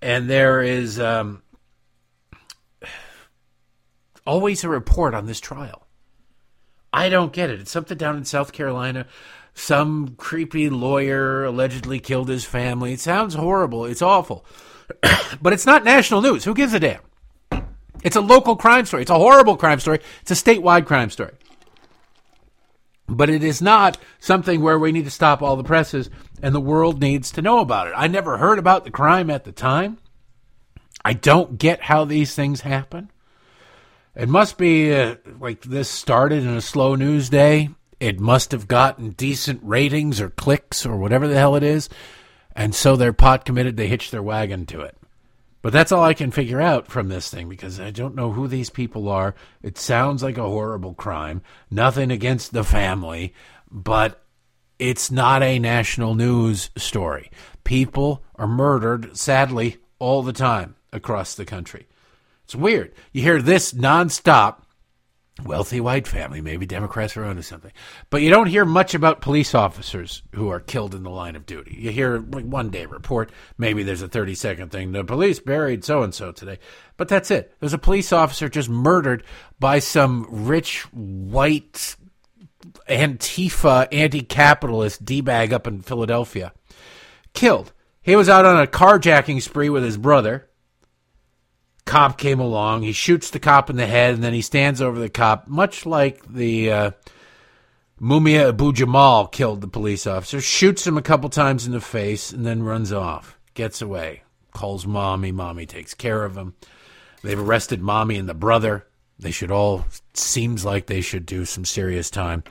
And there is um, always a report on this trial. I don't get it. It's something down in South Carolina. Some creepy lawyer allegedly killed his family. It sounds horrible. It's awful. *clears throat* but it's not national news. Who gives a damn? It's a local crime story. It's a horrible crime story. It's a statewide crime story. But it is not something where we need to stop all the presses and the world needs to know about it. I never heard about the crime at the time. I don't get how these things happen. It must be uh, like this started in a slow news day. It must have gotten decent ratings or clicks or whatever the hell it is. And so they're pot committed. They hitch their wagon to it. But that's all I can figure out from this thing because I don't know who these people are. It sounds like a horrible crime. Nothing against the family, but it's not a national news story. People are murdered, sadly, all the time across the country. It's weird. You hear this nonstop wealthy white family. Maybe Democrats are onto something. But you don't hear much about police officers who are killed in the line of duty. You hear like one day report, maybe there's a 30 second thing. The police buried so and so today. But that's it. There's a police officer just murdered by some rich white Antifa anti capitalist D bag up in Philadelphia. Killed. He was out on a carjacking spree with his brother cop came along. He shoots the cop in the head, and then he stands over the cop, much like the uh, Mumia Abu Jamal killed the police officer. Shoots him a couple times in the face, and then runs off. Gets away. Calls mommy. Mommy takes care of him. They've arrested mommy and the brother. They should all seems like they should do some serious time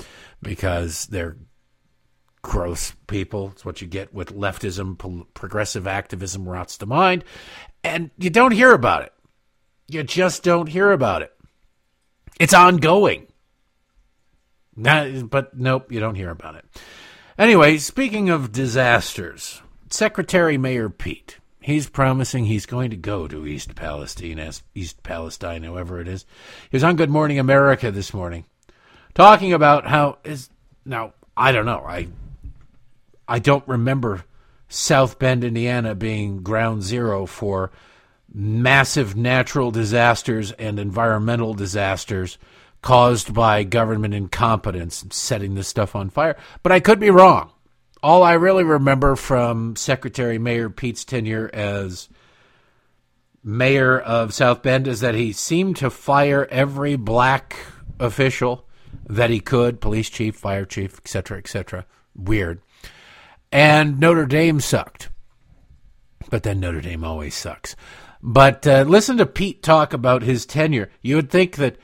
because they're gross people. It's what you get with leftism, progressive activism rots the mind, and you don't hear about it. You just don't hear about it. It's ongoing. but nope, you don't hear about it. Anyway, speaking of disasters, Secretary Mayor Pete, he's promising he's going to go to East Palestine, East Palestine, however it is. He was on Good Morning America this morning, talking about how is now I don't know I I don't remember South Bend, Indiana, being ground zero for massive natural disasters and environmental disasters caused by government incompetence setting this stuff on fire. But I could be wrong. All I really remember from Secretary Mayor Pete's tenure as mayor of South Bend is that he seemed to fire every black official that he could police chief, fire chief, etc., etc. Weird. And Notre Dame sucked. But then Notre Dame always sucks. But uh, listen to Pete talk about his tenure. You would think that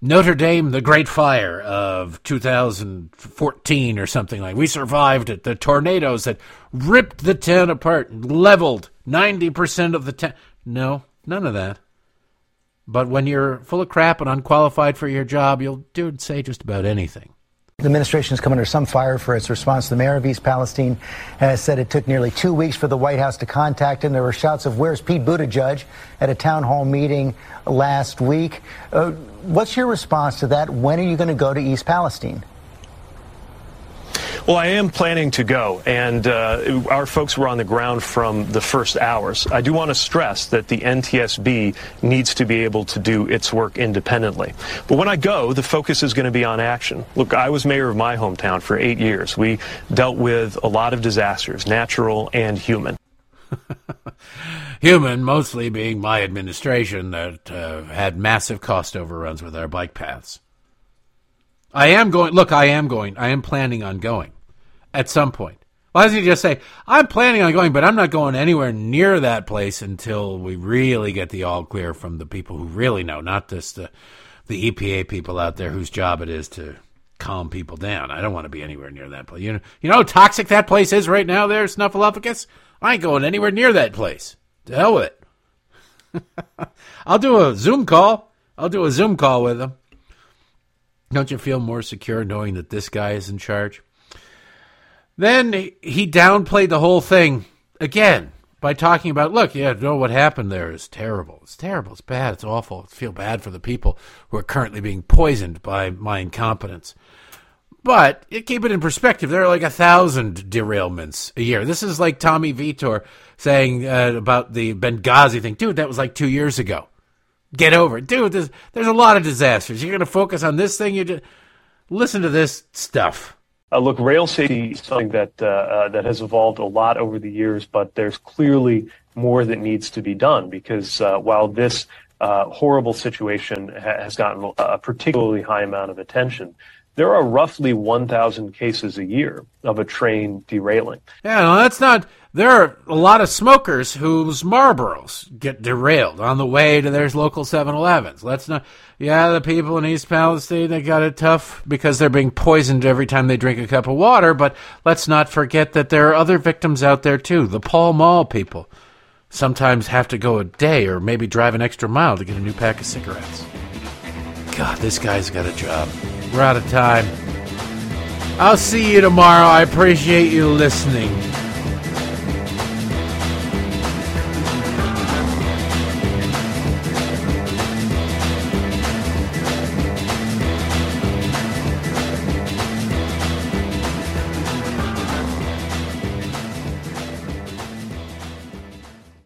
Notre Dame, the Great Fire of 2014 or something like, we survived it. The tornadoes that ripped the town apart, leveled 90% of the town. No, none of that. But when you're full of crap and unqualified for your job, you'll do and say just about anything. The administration has come under some fire for its response. The mayor of East Palestine has said it took nearly two weeks for the White House to contact him. There were shouts of "Where's Pete Buttigieg?" at a town hall meeting last week. Uh, what's your response to that? When are you going to go to East Palestine? Well, I am planning to go, and uh, our folks were on the ground from the first hours. I do want to stress that the NTSB needs to be able to do its work independently. But when I go, the focus is going to be on action. Look, I was mayor of my hometown for eight years. We dealt with a lot of disasters, natural and human. *laughs* human, mostly being my administration that uh, had massive cost overruns with our bike paths. I am going. Look, I am going. I am planning on going at some point. Why doesn't he just say, I'm planning on going, but I'm not going anywhere near that place until we really get the all clear from the people who really know, not just the, the EPA people out there whose job it is to calm people down. I don't want to be anywhere near that place. You know, you know how toxic that place is right now there, Snuffleupagus? I ain't going anywhere near that place. To hell with it. *laughs* I'll do a Zoom call. I'll do a Zoom call with them. Don't you feel more secure knowing that this guy is in charge? Then he downplayed the whole thing again by talking about, look, yeah, no, what happened there is terrible. It's terrible. It's bad. It's awful. I feel bad for the people who are currently being poisoned by my incompetence. But keep it in perspective. There are like a thousand derailments a year. This is like Tommy Vietor saying uh, about the Benghazi thing. Dude, that was like two years ago. Get over it, dude. There's there's a lot of disasters. You're going to focus on this thing. You just listen to this stuff. Uh, look, rail safety is something that uh, uh, that has evolved a lot over the years, but there's clearly more that needs to be done because uh, while this uh, horrible situation ha- has gotten a particularly high amount of attention, there are roughly 1,000 cases a year of a train derailing. Yeah, no, that's not. There are a lot of smokers whose Marlboros get derailed on the way to their local 7-Elevens. Let's not. Yeah, the people in East Palestine they got it tough because they're being poisoned every time they drink a cup of water. But let's not forget that there are other victims out there too. The Pall Mall people sometimes have to go a day or maybe drive an extra mile to get a new pack of cigarettes. God, this guy's got a job. We're out of time. I'll see you tomorrow. I appreciate you listening.